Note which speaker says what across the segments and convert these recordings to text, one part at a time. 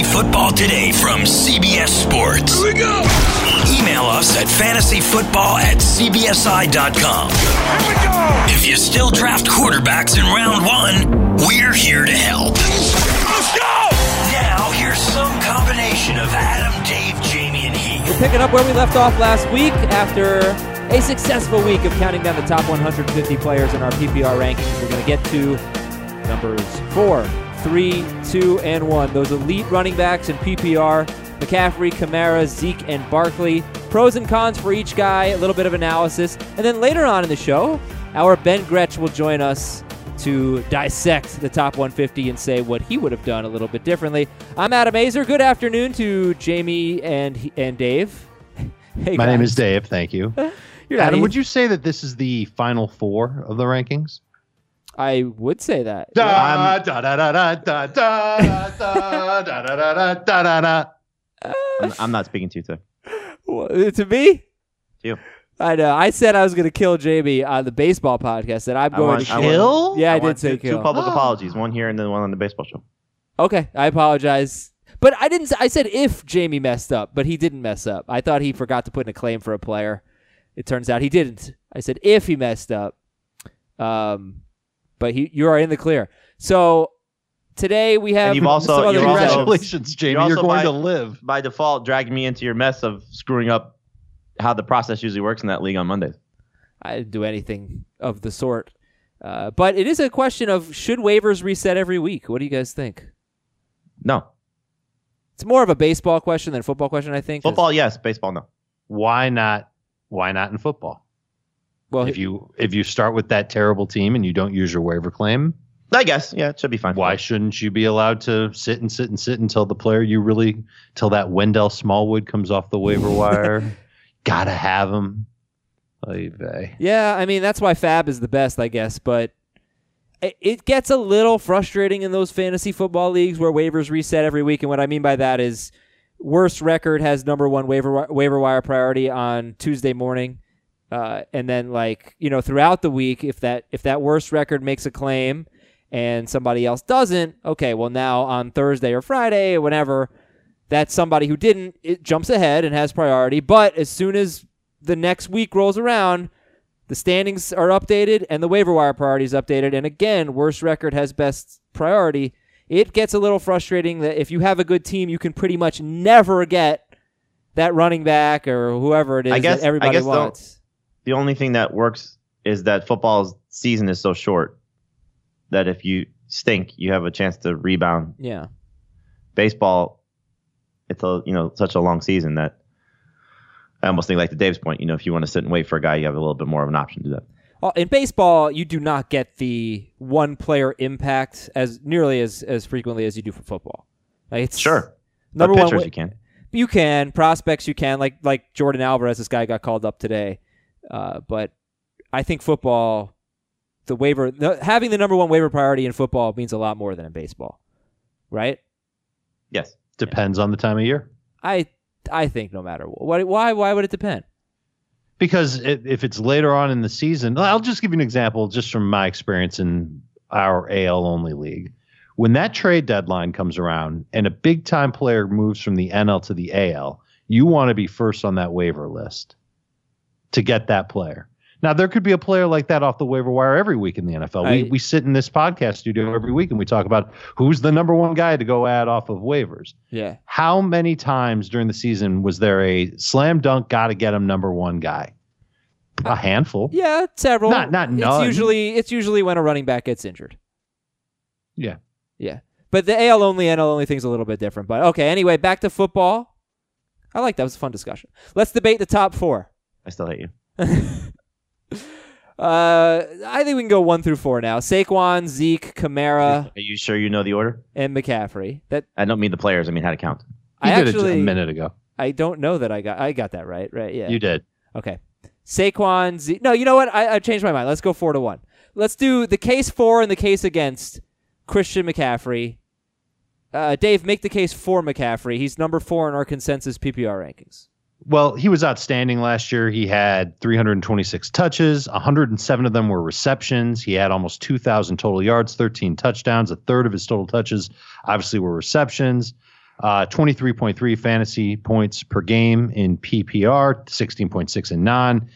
Speaker 1: Fantasy Football Today from CBS Sports. Here we go. Email us at fantasyfootball at cbsi.com. Here we go. If you still draft quarterbacks in round one, we're here to help. Let's go. Now, here's some combination of Adam, Dave, Jamie, and Heath.
Speaker 2: We're picking up where we left off last week after a successful week of counting down the top 150 players in our PPR rankings. We're going to get to numbers four, three, two, and one. Those elite running backs in PPR McCaffrey, Kamara, Zeke, and Barkley. Pros and cons for each guy, a little bit of analysis. And then later on in the show, our Ben Gretch will join us to dissect the top 150 and say what he would have done a little bit differently. I'm Adam Aizer. Good afternoon to Jamie and and Dave.
Speaker 3: Hey, My guys. name is Dave. Thank you.
Speaker 2: Adam,
Speaker 3: would you say that this is the final four of the rankings?
Speaker 2: I would say that.
Speaker 3: Da da da da da da da da da da da da
Speaker 4: I'm, I'm not speaking to you, sir.
Speaker 2: to me?
Speaker 4: To you.
Speaker 2: I know. I said I was going to kill Jamie on the baseball podcast. That I'm going
Speaker 4: want-
Speaker 2: to kill.
Speaker 4: want-
Speaker 2: yeah, I,
Speaker 4: I
Speaker 2: did
Speaker 4: want
Speaker 2: say
Speaker 4: two,
Speaker 2: kill.
Speaker 4: two public apologies, one here and then one on the baseball show.
Speaker 2: Okay, I apologize. But I didn't. I said if Jamie messed up, but he didn't mess up. I thought he forgot to put in a claim for a player. It turns out he didn't. I said if he messed up. Um, but he, you are in the clear. So today we have
Speaker 4: And you've also-
Speaker 2: some other
Speaker 4: you're also-
Speaker 2: results.
Speaker 3: Congratulations, Jamie.
Speaker 4: You're
Speaker 3: You're,
Speaker 4: also
Speaker 3: going
Speaker 4: by-
Speaker 3: to live.
Speaker 4: By default, dragging me into your mess of screwing up how the process usually works in that league on Mondays.
Speaker 2: I didn't do anything of the sort. Uh, but it is a question of should waivers reset every week? What do you guys think?
Speaker 4: No.
Speaker 2: It's more of a baseball question than a football question, I think.
Speaker 4: Football, yes. Baseball, no.
Speaker 3: Why not? Why not in football?
Speaker 2: Well,
Speaker 3: if you if you start with that terrible team and you don't use your waiver claim,
Speaker 4: I guess. Yeah, it should be fine.
Speaker 3: why shouldn't you be allowed to sit and sit and sit until the player you really till that Wendell Smallwood comes off the waiver wire? Gotta have him.
Speaker 2: Yeah, I mean that's why FAAB is the best, I guess. But it, it gets a little frustrating in those fantasy football leagues where waivers reset every week. And what I mean by that is, worst record has number one waiver waiver wire priority on Tuesday morning, uh, and then like you know throughout the week, if that if that worst record makes a claim and somebody else doesn't, okay, well now on Thursday or Friday or whenever. That somebody who didn't it jumps ahead and has priority, but as soon as the next week rolls around, the standings are updated and the waiver wire priority is updated. And again, worst record has best priority. It gets a little frustrating that if you have a good team, you can pretty much never get that running back or whoever it is
Speaker 4: guess-
Speaker 2: that everybody
Speaker 4: I guess the-
Speaker 2: wants.
Speaker 4: The only thing that works is that football's season is so short that if you stink, you have a chance to rebound.
Speaker 2: Yeah.
Speaker 4: Baseball, it's a you know such a long season that I almost think like to Dave's point, you know, if you want to sit and wait for a guy, you have a little bit more of an option to do that.
Speaker 2: Well, in baseball, you do not get the one player impact as nearly as, as frequently as you do for football. Like it's
Speaker 4: Sure.
Speaker 2: Number
Speaker 4: but
Speaker 2: one,
Speaker 4: pitchers
Speaker 2: wa-
Speaker 4: you can.
Speaker 2: You can prospects. You can like like Yordan Alvarez. This guy got called up today, uh, but I think football, the waiver, the, having the number one waiver priority in football means a lot more than in baseball, right?
Speaker 4: Yes.
Speaker 3: Depends on the time of year.
Speaker 2: I I think no matter what, why why would it depend?
Speaker 3: Because if, if it's later on in the season, I'll just give you an example just from my experience in our AL only league. When that trade deadline comes around and a big time player moves from the NL to the AL, you want to be first on that waiver list to get that player. Now there could be a player like that off the waiver wire every week in the NFL.
Speaker 2: I-
Speaker 3: we we sit in this podcast studio every week and we talk about who's the number one guy to go add off of waivers.
Speaker 2: Yeah,
Speaker 3: How many times during the season was there a slam dunk got to get him number one guy? A handful.
Speaker 2: yeah, several.
Speaker 3: Not- not
Speaker 2: It's usually it's usually when a running back gets injured.
Speaker 3: Yeah.
Speaker 2: Yeah, but the AL only NL only thing's a little bit different. But okay, anyway, back to football. I like that. It was a fun discussion. Let's debate the top four.
Speaker 4: I still hate you.
Speaker 2: Uh, I think we can go one through four now. Saquon, Zeke, Kamara,
Speaker 4: Are you sure you know the order?
Speaker 2: and McCaffrey. That
Speaker 4: I don't mean the players. I mean how to count.
Speaker 3: You
Speaker 2: I
Speaker 3: did
Speaker 2: actually
Speaker 3: it a minute ago.
Speaker 2: I don't know that I got I got that right. Right? Yeah.
Speaker 3: You did.
Speaker 2: Okay. Saquon, Zeke. No, you know what? I, I changed my mind. Let's go four to one. Let's do the case for and the case against Christian McCaffrey. Uh, Dave, make the case for McCaffrey. He's number four in our consensus PPR rankings.
Speaker 3: Well, he was outstanding last year. He had 326 touches, 107 of them were receptions. He had almost 2,000 total yards, 13 touchdowns. A third of his total touches, obviously, were receptions. Uh, 23.3 fantasy points per game in PPR, 16.6 in non.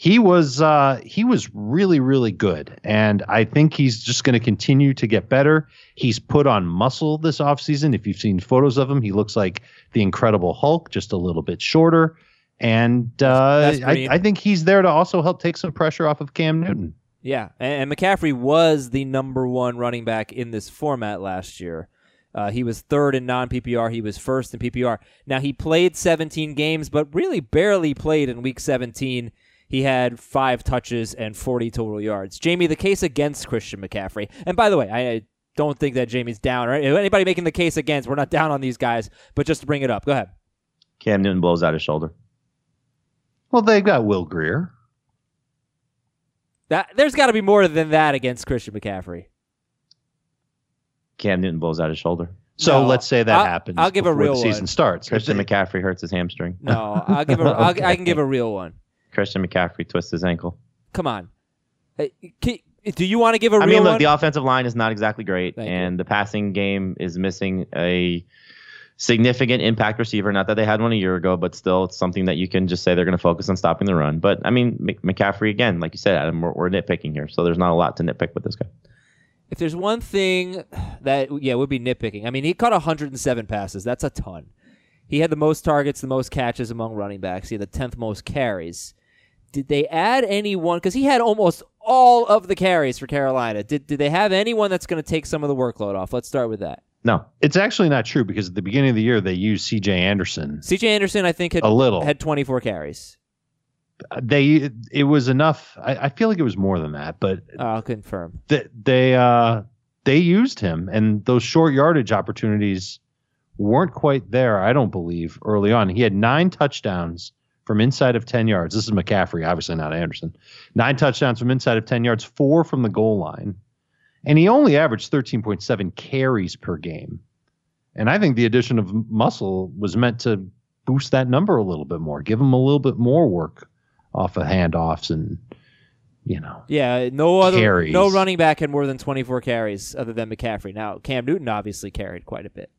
Speaker 3: He was uh, he was really really good, and I think he's just going to continue to get better. He's put on muscle this offseason. If you've seen photos of him, he looks like the Incredible Hulk, just a little bit shorter. And uh, I, I think he's there to also help take some pressure off of Cam Newton.
Speaker 2: Yeah, and, and McCaffrey was the number one running back in this format last year. Uh, he was third in non PPR. He was first in PPR. Now he played 17 games, but really barely played in Week 17. He had five touches and 40 total yards. Jamie, the case against Christian McCaffrey. And by the way, I I don't think that Jamie's down. Right? Anybody making the case against, we're not down on these guys. But just to bring it up, go ahead.
Speaker 4: Cam Newton blows out his shoulder.
Speaker 3: Well, they've got Will Grier.
Speaker 2: That there's got to be more than that against Christian McCaffrey.
Speaker 4: Cam Newton blows out his shoulder.
Speaker 3: So
Speaker 2: No,
Speaker 3: let's say that
Speaker 2: I'll-
Speaker 3: happens.
Speaker 2: I'll give a real
Speaker 3: the season
Speaker 2: one.
Speaker 3: starts.
Speaker 4: Christian McCaffrey hurts his hamstring.
Speaker 2: No, I'll give a, I'll, I can give a real one.
Speaker 4: Christian McCaffrey twists his ankle.
Speaker 2: Come on. Hey, can- do you want to give a
Speaker 4: I mean, look,
Speaker 2: one?
Speaker 4: the offensive line is not exactly great,
Speaker 2: Thank you.
Speaker 4: and the passing game is missing a significant impact receiver. Not that they had one a year ago, but still, it's something that you can just say they're going to focus on stopping the run. But I mean, McCaffrey again, like you said, Adam, we're, we're nitpicking here, so there's not a lot to nitpick with this guy.
Speaker 2: if there's one thing that yeah would be nitpicking, I mean he caught 107 passes. That's a ton. He had the most targets, the most catches among running backs. He had the 10th most carries. Did they add anyone? Because he had almost all of the carries for Carolina. Did did they have anyone that's going to take some of the workload off? Let's start with that.
Speaker 4: No,
Speaker 3: It's actually not true because at the beginning of the year they used C.J. Anderson
Speaker 2: C.J. Anderson, I think, had
Speaker 3: a little.
Speaker 2: had 24 carries.
Speaker 3: They it was enough. I, I feel like it was more than that, but
Speaker 2: I'll confirm.
Speaker 3: th- they uh they used him, and those short yardage opportunities weren't quite there. I don't believe early on. He had nine touchdowns from inside of ten yards. This is McCaffrey, obviously not Anderson. Nine touchdowns from inside of ten yards, four from the goal line, and he only averaged thirteen point seven carries per game. And I think the addition of muscle was meant to boost that number a little bit more, give him a little bit more work off of handoffs and you know
Speaker 2: Yeah, no other
Speaker 3: Carries.
Speaker 2: no running back had more than 24 carries other than McCaffrey. Now Cam Newton obviously carried quite a bit,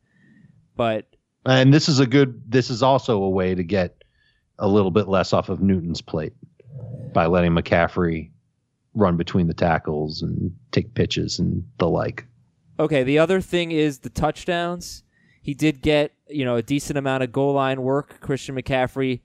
Speaker 2: but
Speaker 3: And this is a good. This is also a way to get a little bit less off of Newton's plate by letting McCaffrey run between the tackles and take pitches and the like.
Speaker 2: Okay, the other thing is the touchdowns. He did get, you know, a decent amount of goal line work, Christian McCaffrey,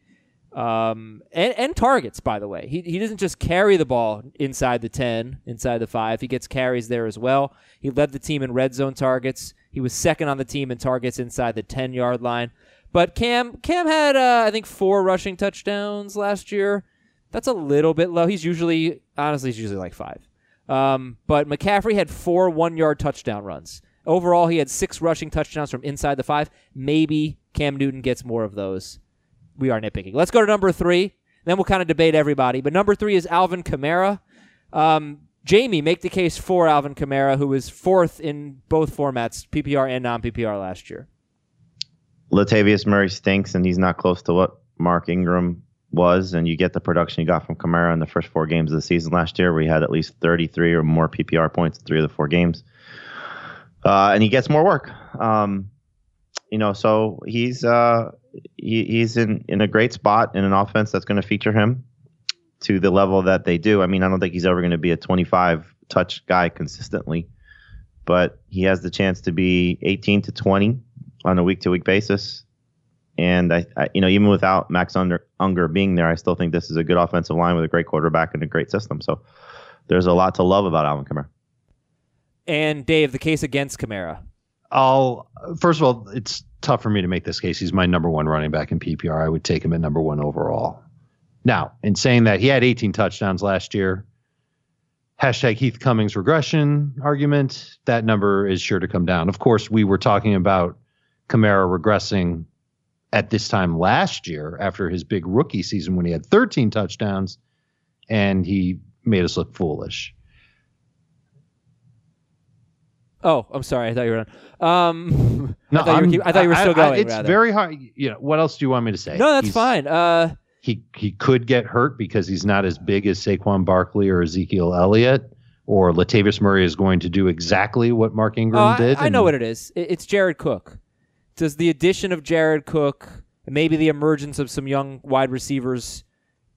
Speaker 2: um, and, and targets, by the way. He, he doesn't just carry the ball inside the 10, inside the 5. He gets carries there as well. He led the team in red zone targets. He was second on the team in targets inside the 10 yard line. But Cam Cam had, uh, I think, four rushing touchdowns last year. That's a little bit low. He's usually, honestly, he's usually like five. Um, but McCaffrey had four one yard touchdown runs. Overall, he had six rushing touchdowns from inside the five. Maybe Cam Newton gets more of those. We are nitpicking. Let's go to number three. Then we'll kind of debate everybody. But number three is Alvin Kamara. Um, Jamie, make the case for Alvin Kamara, who was fourth in both formats, PPR and non PPR last year.
Speaker 4: Latavius Murray stinks, and he's not close to what Mark Ingram was. And you get the production you got from Kamara in the first four games of the season last year, where he had at least 33 or more PPR points in three of the four games. Uh, and he gets more work. Um, you know, so he's uh, he, he's in, in a great spot in an offense that's going to feature him to the level that they do. I mean, I don't think he's ever going to be a 25 touch guy consistently, but he has the chance to be 18 to 20 on a week to week basis. And I, I, you know, even without Max Under, Unger being there, I still think this is a good offensive line with a great quarterback and a great system. So there's a lot to love about Alvin Kamara.
Speaker 2: And Dave, the case against Kamara.
Speaker 3: I'll first of all, it's tough for me to make this case. He's my number one running back in PPR. I would take him at number one overall. Now, in saying that, he had 18 touchdowns last year. Hashtag Heath Cummings regression argument. That number is sure to come down. Of course, we were talking about Kamara regressing at this time last year after his big rookie season when he had 13 touchdowns and he made us look foolish.
Speaker 2: Oh, I'm sorry. I thought you were done. Um,
Speaker 3: No,
Speaker 2: I thought, you were, keep- I thought you were still
Speaker 3: I-
Speaker 2: going.
Speaker 3: it's
Speaker 2: rather.
Speaker 3: very hard. You know, what else do you want me to say?
Speaker 2: No, that's
Speaker 3: He's-
Speaker 2: fine. Uh,
Speaker 3: He he could get hurt because he's not as big as Saquon Barkley or Ezekiel Elliott, or Latavius Murray is going to do exactly what Mark Ingram
Speaker 2: oh, I,
Speaker 3: did.
Speaker 2: I know what it is. It- It's Jared Cook. Does the addition of Jared Cook, maybe the emergence of some young wide receivers,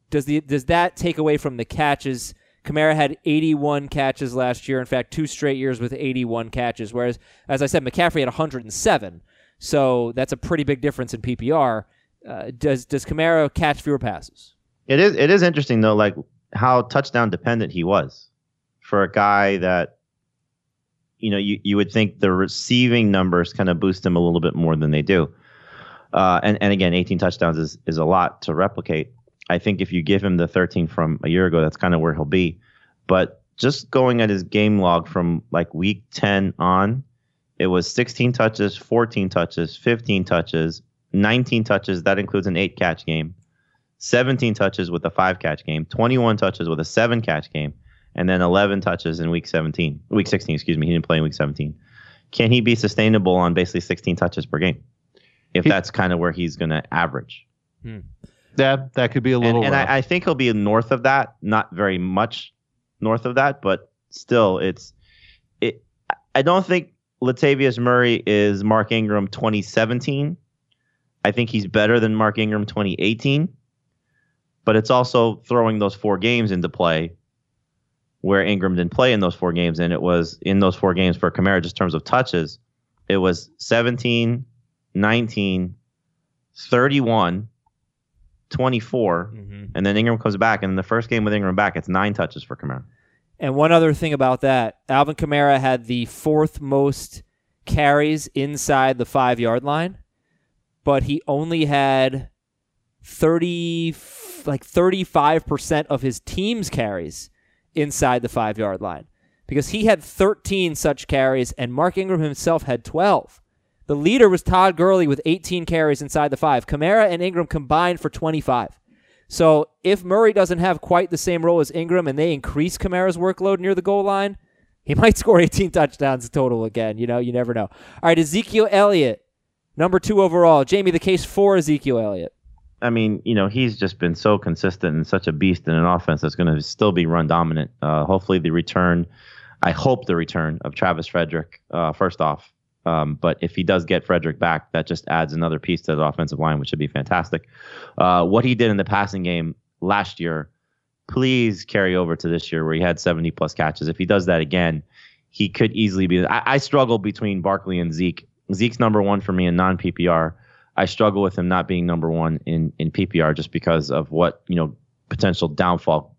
Speaker 2: does the does that take away from the catches? Kamara had 81 catches last year. In fact, two straight years with 81 catches. Whereas, as I said, McCaffrey had 107. So that's a pretty big difference in PPR. Uh, does does Kamara catch fewer passes?
Speaker 4: It is it is interesting though, like how touchdown dependent he was for a guy that you know you, you would think the receiving numbers kind of boost him a little bit more than they do. Uh, and and again, 18 touchdowns is is a lot to replicate. I think if you give him the 13 from a year ago, that's kind of where he'll be. But just going at his game log from like week 10 on, it was 16 touches, 14 touches, 15 touches, 19 touches. That includes an eight catch game, 17 touches with a five catch game, 21 touches with a seven catch game, and then 11 touches in week 17, week 16, excuse me. He didn't play in week 17. Can he be sustainable on basically 16 touches per game? If he, that's kind of where he's going to average.
Speaker 3: Hmm. That that could be a little.
Speaker 4: And, and I, I, think he'll be north of that, not very much north of that, but still, it's it. I don't think Latavius Murray is Mark Ingram 2017. I think he's better than Mark Ingram 2018, but it's also throwing those four games into play where Ingram didn't play in those four games, and it was in those four games for Kamara, just in terms of touches, it was 17, 19, 31, 24, mm-hmm. and then Ingram comes back, and in the first game with Ingram back, it's nine touches for Kamara.
Speaker 2: And one other thing about that, Alvin Kamara had the fourth most carries inside the five yard line, but he only had 30, like 35% of his team's carries inside the five yard line because he had 13 such carries and Mark Ingram himself had 12. The leader was Todd Gurley with 18 carries inside the five. Kamara and Ingram combined for 25. So if Murray doesn't have quite the same role as Ingram and they increase Kamara's workload near the goal line, he might score 18 touchdowns total again. You know, you never know. All right, Ezekiel Elliott, number two overall. Jamie, the case for Ezekiel Elliott.
Speaker 4: I mean, you know, he's just been so consistent and such a beast in an offense that's going to still be run dominant. Uh, hopefully, the return, I hope the return of Travis Frederick, uh, first off, um, but if he does get Frederick back, that just adds another piece to the offensive line, which would be fantastic. Uh, what he did in the passing game last year, please carry over to this year where he had 70 plus catches. If he does that again, he could easily be. I, I struggle between Barkley and Zeke. Zeke's number one for me in non PPR. I struggle with him not being number one in in PPR just because of what you know potential downfall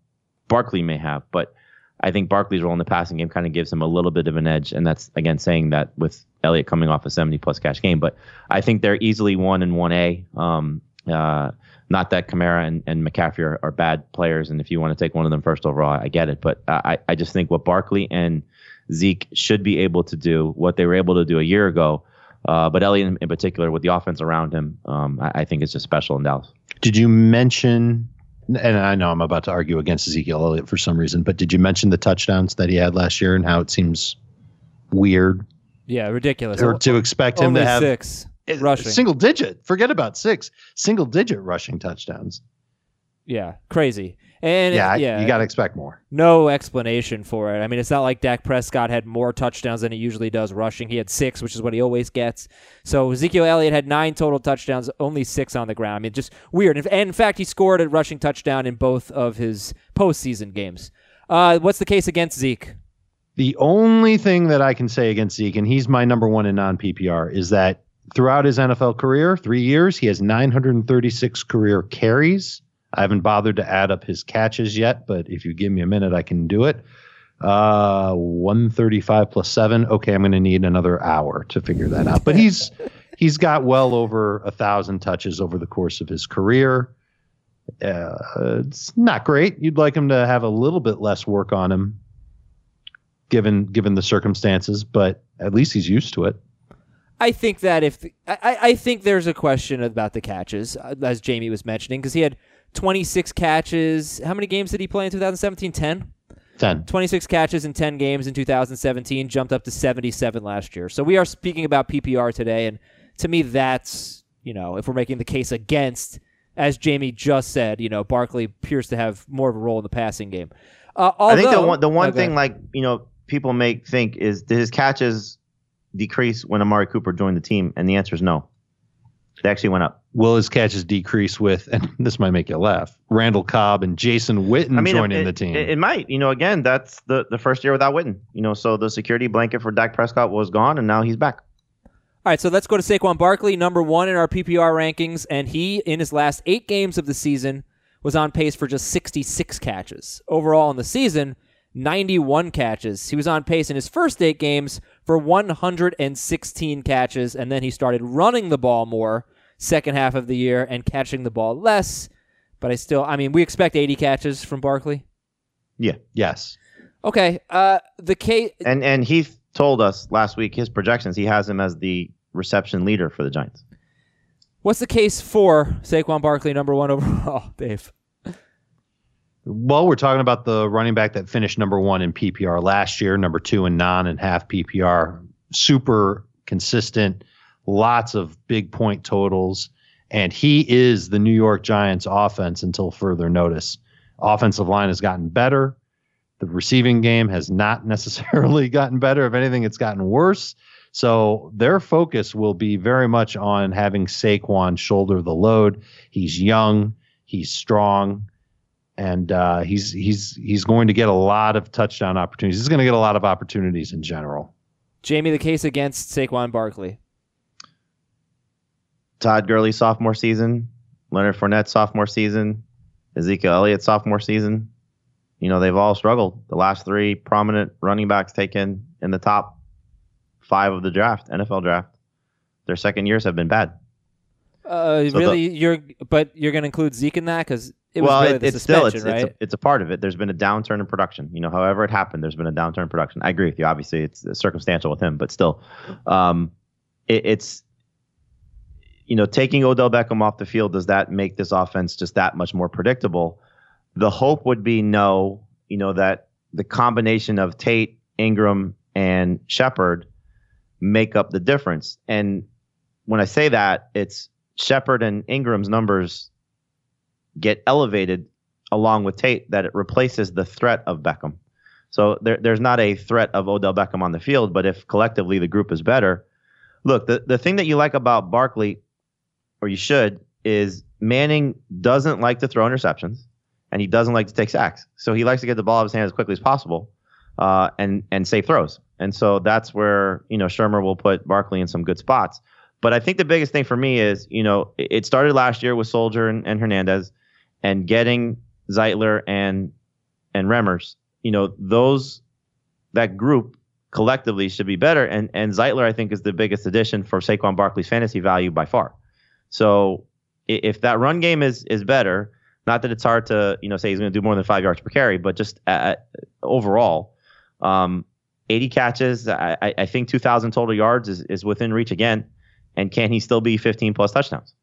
Speaker 4: Barkley may have. But I think Barkley's role in the passing game kind of gives him a little bit of an edge, and that's again saying that with Elliott coming off a 70 plus cash game. But I think they're easily one and one A. Um, uh, not that Kamara and, and McCaffrey are, are, bad players, and if you want to take one of them first overall, I get it. But I, I just think what Barkley and Zeke should be able to do, what they were able to do a year ago, uh, but Elliott in, in, particular, with the offense around him, um, I, I think is just special in Dallas.
Speaker 3: Did you mention and I know I'm about to argue against Ezekiel Elliott for some reason, but did you mention the touchdowns that he had last year and how it seems weird?
Speaker 2: Yeah, ridiculous.
Speaker 3: Or to expect him to have
Speaker 2: six rushing.
Speaker 3: single digit. Forget about six, single digit rushing touchdowns.
Speaker 2: Yeah, crazy. And
Speaker 3: yeah,
Speaker 2: it, yeah,
Speaker 3: you got to expect more.
Speaker 2: No explanation for it. I mean, it's not like Dak Prescott had more touchdowns than he usually does rushing. He had six, which is what he always gets. So Ezekiel Elliott had nine total touchdowns, only six on the ground. I mean, just weird. And in fact, he scored a rushing touchdown in both of his postseason games. Uh, what's the case against Zeke?
Speaker 3: The only thing that I can say against Zeke, and he's my number one in non PPR, is that throughout his NFL career, three years, he has 936 career carries I haven't bothered to add up his catches yet, but if you give me a minute, I can do it. Uh, 135 plus seven. Okay, I'm going to need another hour to figure that out. But he's he's got well over a thousand touches over the course of his career. Uh, it's not great. You'd like him to have a little bit less work on him, given given the circumstances. But at least he's used to it.
Speaker 2: I think that if I, I think there's a question about the catches, uh, as Jamie was mentioning, because he had 26 catches. How many games did he play in 2017? 10?
Speaker 3: 10.
Speaker 2: 26 catches in 10 games in 2017, jumped up to 77 last year. So we are speaking about PPR today. And to me, that's, you know, if we're making the case against, as Jamie just said, you know, Barkley appears to have more of a role in the passing game. Uh, although,
Speaker 4: I think the one, the one thing, like, you know, people may think is did his catches decrease when Amari Cooper joined the team? And the answer is no. They actually went up.
Speaker 3: Will his catches decrease with, and this might make you laugh, Randall Cobb and Jason Witten
Speaker 4: I mean,
Speaker 3: joining
Speaker 4: it,
Speaker 3: the team?
Speaker 4: It, it might. You know, again, that's the the first year without Witten. You know, so the security blanket for Dak Prescott was gone, and now he's back.
Speaker 2: All right, so let's go to Saquon Barkley, number one in our PPR rankings, and he, in his last eight games of the season, was on pace for just 66 catches. Overall in the season, 91 catches. He was on pace in his first eight games for 116 catches, and then he started running the ball more second half of the year and catching the ball less. But I still, I mean, we expect 80 catches from Barkley.
Speaker 4: Yeah,
Speaker 3: yes.
Speaker 2: Okay, uh, the case.
Speaker 4: and and Heath told us last week his projections. He has him as the reception leader for the Giants.
Speaker 2: What's the case for Saquon Barkley, number one overall, Dave?
Speaker 3: Well, we're talking about the running back that finished number one in PPR last year, number two in non and half PPR. Super consistent, lots of big point totals. And he is the New York Giants offense until further notice. Offensive line has gotten better. The receiving game has not necessarily gotten better. If anything, it's gotten worse. So their focus will be very much on having Saquon shoulder the load. He's young, he's strong, and uh, he's he's he's going to get a lot of touchdown opportunities. He's going to get a lot of opportunities in general.
Speaker 2: Jamie, the case against Saquon Barkley.
Speaker 4: Todd Gurley sophomore season, Leonard Fournette sophomore season, Ezekiel Elliott sophomore season. You know they've all struggled. The last three prominent running backs taken in the top five of the draft, NFL draft, their second years have been bad.
Speaker 2: Uh,
Speaker 4: So
Speaker 2: really, you're but you're going to include Zeke in that because it was
Speaker 4: well,
Speaker 2: really
Speaker 4: it, it's still it's,
Speaker 2: right?
Speaker 4: it's, a, it's a part of it. There's been a downturn in production. You know, however it happened, there's been a downturn in production. I agree with you. Obviously, it's circumstantial with him, but still, um, it, it's you know, taking Odell Beckham off the field does that make this offense just that much more predictable? The hope would be no. You know that the combination of Tate, Engram, and Shepard make up the difference. And when I say that, it's Shepard and Engram's numbers get elevated along with Tate that it replaces the threat of Beckham. So there, there's not a threat of Odell Beckham on the field, but if collectively the group is better, look, the, the thing that you like about Barkley, or you should, is Manning doesn't like to throw interceptions and he doesn't like to take sacks. So he likes to get the ball out of his hand as quickly as possible uh, and and safe throws. And so that's where you know Shurmur will put Barkley in some good spots. But I think the biggest thing for me is you know it started last year with Solder and, and Hernandez, and getting Zeitler and and Remmers. You know those that group collectively should be better. And and Zeitler I think is the biggest addition for Saquon Barkley's fantasy value by far. So if that run game is is better, not that it's hard to you know say he's going to do more than five yards per carry, but just at, overall, um, 80 catches, I, I- I think 2,000 total yards is, is within reach again. And can he still be 15 plus touchdowns?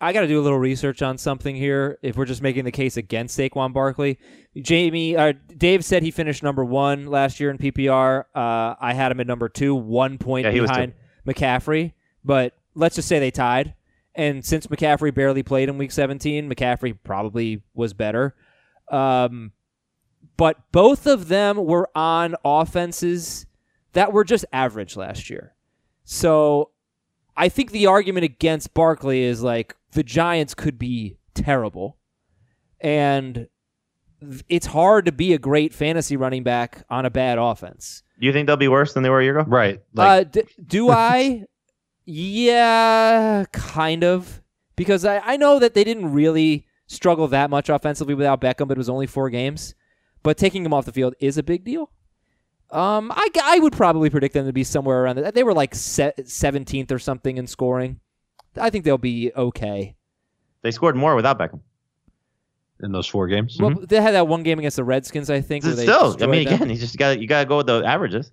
Speaker 2: I got to do a little research on something here. If we're just making the case against Saquon Barkley, Jamie, uh, Dave said he finished number one last year in PPR. Uh, I had him at number two, one point
Speaker 4: Yeah,
Speaker 2: behind McCaffrey. But let's just say they tied. And since McCaffrey barely played in Week 17, McCaffrey probably was better. Um, but both of them were on offenses that were just average last year. So I think the argument against Barkley is like the Giants could be terrible. And it's hard to be a great fantasy running back on a bad offense.
Speaker 4: Do you think they'll be worse than they were a year ago?
Speaker 3: Right.
Speaker 2: uh, d- do I? Yeah, kind of. Because I, I know that they didn't really struggle that much offensively without Beckham, but it was only four games. But taking him off the field is a big deal. Um, I, I would probably predict them to be somewhere around that. They were like 17th or something in scoring. I think they'll be okay.
Speaker 4: They scored more without Beckham.
Speaker 3: in those four games.
Speaker 2: Well, they had that one game against the Redskins, I think. Where they
Speaker 4: Still, I
Speaker 2: destroyed
Speaker 4: mean,
Speaker 2: them.
Speaker 4: again, you just got you got to go with the averages.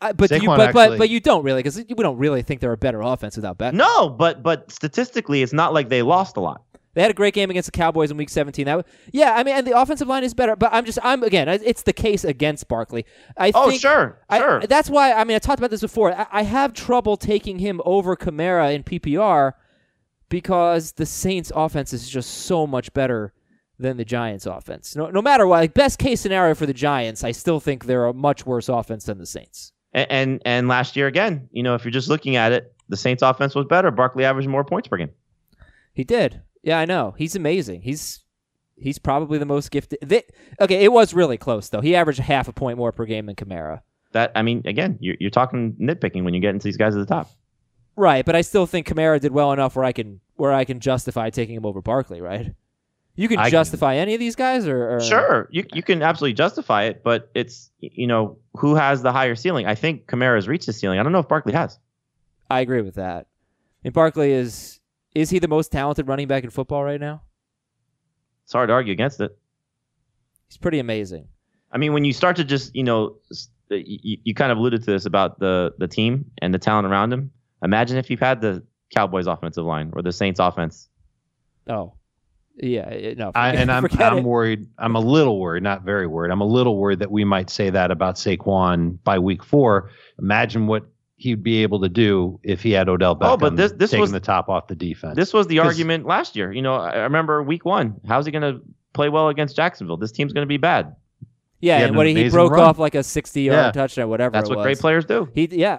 Speaker 2: I, but you,
Speaker 3: Saquon
Speaker 2: but, but
Speaker 3: actually-
Speaker 2: but you don't really because we don't really think they're a better offense without Beckham.
Speaker 4: No, but but statistically, it's not like they lost a lot.
Speaker 2: They had a great game against the Cowboys in Week 17. That, was- yeah, I mean, and the offensive line is better. But I'm just, I'm again, it's the case against Barkley. I
Speaker 4: Oh,
Speaker 2: think,
Speaker 4: sure,
Speaker 2: I-
Speaker 4: sure.
Speaker 2: that's why. I mean, I talked about this before. I, I have trouble taking him over Kamara in PPR because the Saints' offense is just so much better than the Giants' offense. No, no matter what, like, best case scenario for the Giants, I still think they're a much worse offense than the Saints.
Speaker 4: And, and and last year again, you know, if you're just looking at it, the Saints offense was better. Barkley averaged more points per game.
Speaker 2: He did. Yeah, I know. He's amazing. He's he's probably the most gifted. They, okay, it was really close though. He averaged half a point more per game than Kamara.
Speaker 4: That I mean, again, you're, you're talking nitpicking when you get into these guys at the top.
Speaker 2: Right, but I still think Kamara did well enough where I can where I can justify taking him over Barkley. Right? You can
Speaker 3: I-
Speaker 2: justify any of these guys, or, or
Speaker 4: Sure, you you can absolutely justify it, but it's you know who has the higher ceiling. I think Kamara's reached the ceiling. I don't know if Barkley has.
Speaker 2: I agree with that. And Barkley is is he the most talented running back in football right now?
Speaker 4: It's hard to argue against it.
Speaker 2: He's pretty amazing.
Speaker 4: I mean, when you start to just, you know, you, you kind of alluded to this about the the team and the talent around him. Imagine if you've had the Cowboys offensive line or the Saints offense.
Speaker 2: Oh, yeah. it- No,
Speaker 3: I, and I'm I'm
Speaker 2: it.
Speaker 3: worried. I'm a little worried, not very worried. I'm a little worried that we might say that about Saquon by week four. Imagine what he'd be able to do if he had Odell Beckham
Speaker 4: Oh, but this- this
Speaker 3: taking
Speaker 4: was-
Speaker 3: the top off the defense.
Speaker 4: This was the argument last year. You know, I I remember week one. How's he going to play well against Jacksonville? This team's going to be bad.
Speaker 2: Yeah,
Speaker 3: He had
Speaker 2: and
Speaker 3: an
Speaker 2: what he broke
Speaker 3: run.
Speaker 2: off like a sixty-yard
Speaker 3: Yeah.
Speaker 2: touchdown, whatever.
Speaker 4: That's
Speaker 2: it
Speaker 4: what
Speaker 2: was.
Speaker 4: great players do.
Speaker 2: He, yeah,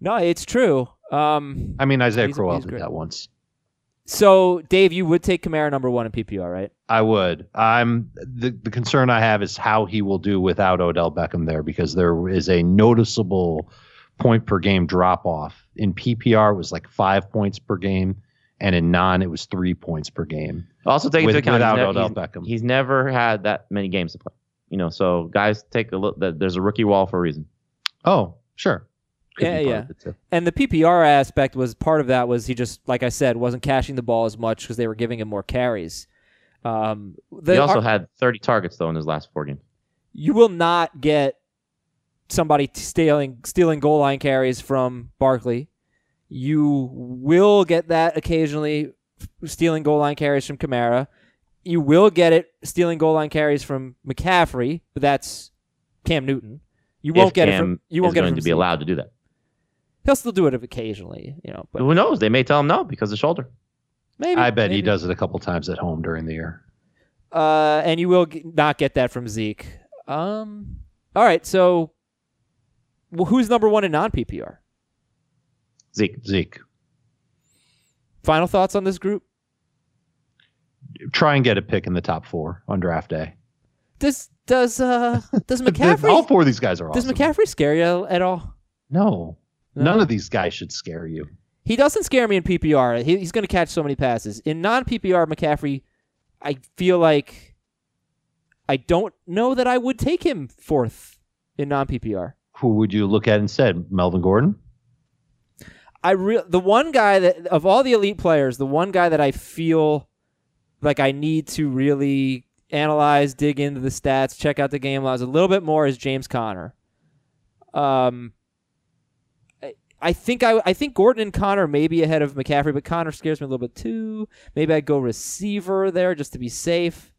Speaker 2: no, it's true. Um,
Speaker 3: I mean, Isaiah Crowell did
Speaker 2: great.
Speaker 3: that once.
Speaker 2: so Dave, you would take Kamara number one in PPR, right?
Speaker 3: I would. I'm the the concern I have is how he will do without Odell Beckham there because there is a noticeable point per game drop off. In PPR it was like 5 points per game and in non it was 3 points per game.
Speaker 4: Also take
Speaker 3: With-
Speaker 4: into account
Speaker 3: without
Speaker 4: he's, ne-
Speaker 3: Odell
Speaker 4: he's-
Speaker 3: Beckham.
Speaker 4: he's never had that many games to play. You know, so guys take a look. that There's a rookie wall for a reason.
Speaker 3: Oh, sure. Could
Speaker 2: Yeah, yeah.
Speaker 3: of it, too.
Speaker 2: And the PPR aspect was part of that was he just, like I said, wasn't cashing the ball as much because they were giving him more carries. Um, the,
Speaker 4: he also
Speaker 2: ar-
Speaker 4: had 30 targets though in his last four games.
Speaker 2: you will not get somebody t- stealing stealing goal line carries from Barkley. You will get that occasionally stealing goal line carries from Kamara. You will get it stealing goal line carries from McCaffrey, but that's Cam Newton. You won't
Speaker 4: if
Speaker 2: get
Speaker 4: Cam
Speaker 2: it from you won't
Speaker 4: is
Speaker 2: get it
Speaker 4: going
Speaker 2: from
Speaker 4: to be
Speaker 2: Zeke.
Speaker 4: allowed to do that.
Speaker 2: He'll still do it occasionally, you know. But
Speaker 4: Who knows? They may tell him no because of the shoulder.
Speaker 2: maybe
Speaker 3: I bet he does it a couple times at home during the year.
Speaker 2: Uh, and you will g- not get that from Zeke. Um, all right. So, well, who's number one in non PPR?
Speaker 4: Zeke.
Speaker 3: Zeke.
Speaker 2: Final thoughts on this group?
Speaker 3: Try and get a pick in the top 4 on draft day.
Speaker 2: Does does uh does McCaffrey?
Speaker 3: All four of these guys are
Speaker 2: does. McCaffrey scare you at all?
Speaker 3: No.
Speaker 2: No?
Speaker 3: None of these guys should scare you.
Speaker 2: He doesn't scare me in PPR. He, he's going to catch so many passes. In non PPR, McCaffrey, I feel like I don't know that I would take him fourth in non PPR.
Speaker 3: Who would you look at instead? Melvin Gordon?
Speaker 2: I re- the one guy that of all the elite players, the one guy that I feel like I need to really analyze, dig into the stats, check out the game logs a little bit more is James Conner. Um, I, I think I I think Gordon and Conner may be ahead of McCaffrey, but Conner scares me a little bit too. Maybe I'd go receiver there just to be safe.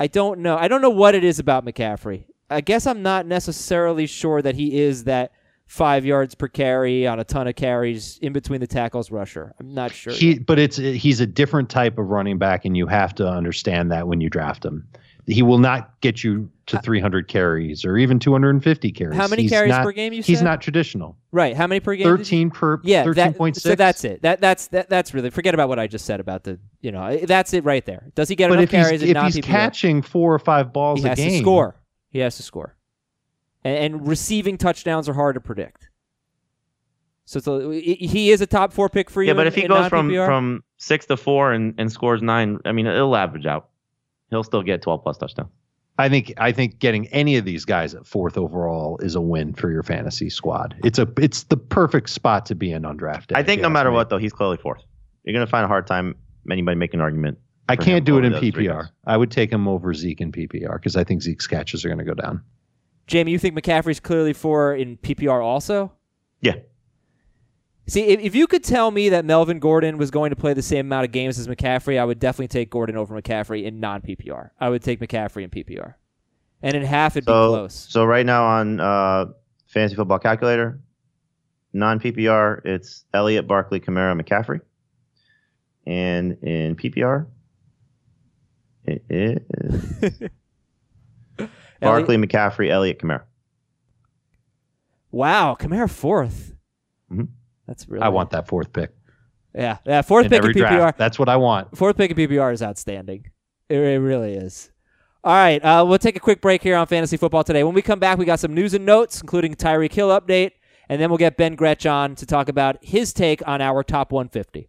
Speaker 2: I don't know. I don't know what it is about McCaffrey. I guess I'm not necessarily sure that he is that five yards per carry on a ton of carries in between the tackles rusher. I'm not sure.
Speaker 3: He, but it's he's a different type of running back, and you have to understand that when you draft him. He will not get you to uh, 300 carries or even 250 carries.
Speaker 2: How many
Speaker 3: He's
Speaker 2: carries
Speaker 3: not-
Speaker 2: per game? You
Speaker 3: He's
Speaker 2: said
Speaker 3: not traditional.
Speaker 2: right. How many per game?
Speaker 3: 13 per.
Speaker 2: Yeah,
Speaker 3: 13.6.
Speaker 2: that, so that's it. That that's that, that's really forget about what I just said about the you know that's it right there. Does he get
Speaker 3: But
Speaker 2: enough
Speaker 3: he's
Speaker 2: carries? in
Speaker 3: if he's catching four or five balls
Speaker 2: he
Speaker 3: a
Speaker 2: has
Speaker 3: game,
Speaker 2: to score. He has to score, and, and receiving touchdowns are hard to predict. So it's a, he- he is a top four pick for you.
Speaker 4: Yeah, but if he
Speaker 2: in
Speaker 4: goes from
Speaker 2: non-PPR?
Speaker 4: from six to four and, and scores nine, I mean, it'll average out. He'll still get 12 plus touchdowns.
Speaker 3: I think I think getting any of these guys at fourth overall is a win for your fantasy squad. It's a it's the perfect spot to be in on draft day.
Speaker 4: I think no matter
Speaker 3: me.
Speaker 4: what, though, he's clearly fourth. You're going to find a hard time anybody making an argument.
Speaker 3: I can't
Speaker 4: him
Speaker 3: do it in PPR. I would take him over Zeke in PPR because I think Zeke's catches are going to go down.
Speaker 2: Jamie, you think McCaffrey's clearly four in PPR also?
Speaker 4: Yeah.
Speaker 2: See, if, if you could tell me that Melvin Gordon was going to play the same amount of games as McCaffrey, I would definitely take Gordon over McCaffrey in non PPR. I would take McCaffrey in PPR. And in half, it'd
Speaker 4: So,
Speaker 2: be close.
Speaker 4: so right now on uh, Fantasy Football Calculator, non PPR, it's Elliott, Barkley, Kamara, McCaffrey. And in PPR, it is Barkley, McCaffrey, Elliott, Kamara.
Speaker 2: Wow, Kamara fourth.
Speaker 4: Mhm.
Speaker 2: That's really.
Speaker 3: I want that fourth pick.
Speaker 2: Yeah, yeah. Fourth
Speaker 3: in
Speaker 2: pick in PPR.
Speaker 3: draft. That's what I want.
Speaker 2: Fourth pick in PPR is outstanding. It, it really is. All right, uh, we'll take a quick break here on fantasy football today. When we come back, we got some news and notes, including Tyreek Hill update, and then we'll get Ben Gretch on to talk about his take on our top 150.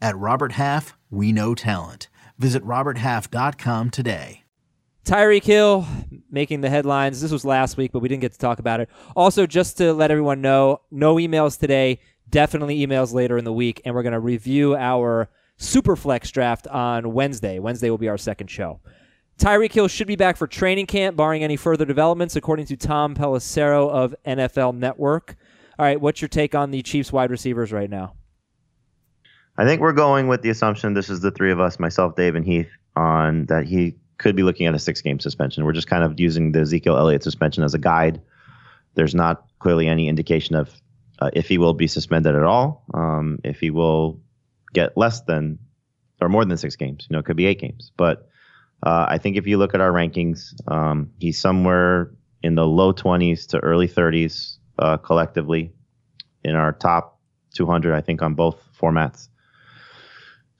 Speaker 5: At Robert Half, we know talent. Visit RobertHalf.com today.
Speaker 2: Tyreek Hill making the headlines. This was last week, but we didn't get to talk about it. Also, just to let everyone know, no emails today. Definitely emails later in the week, and we're going to review our Superflex draft on Wednesday. Wednesday will be our second show. Tyreek Hill should be back for training camp, barring any further developments, according to Tom Pelissero of NFL Network. All right, what's your take on the Chiefs wide receivers right now?
Speaker 4: I think we're going with the assumption this is the three of us, myself, Dave, and Heath, on that he could be looking at a six game suspension. We're just kind of using the Ezekiel Elliott suspension as a guide. There's not clearly any indication of uh, if he will be suspended at all, um, if he will get less than or more than six games. You know, it could be eight games. But uh, I think if you look at our rankings, um, he's somewhere in the low 20s to early 30s uh, collectively in our top 200, I think, on both formats.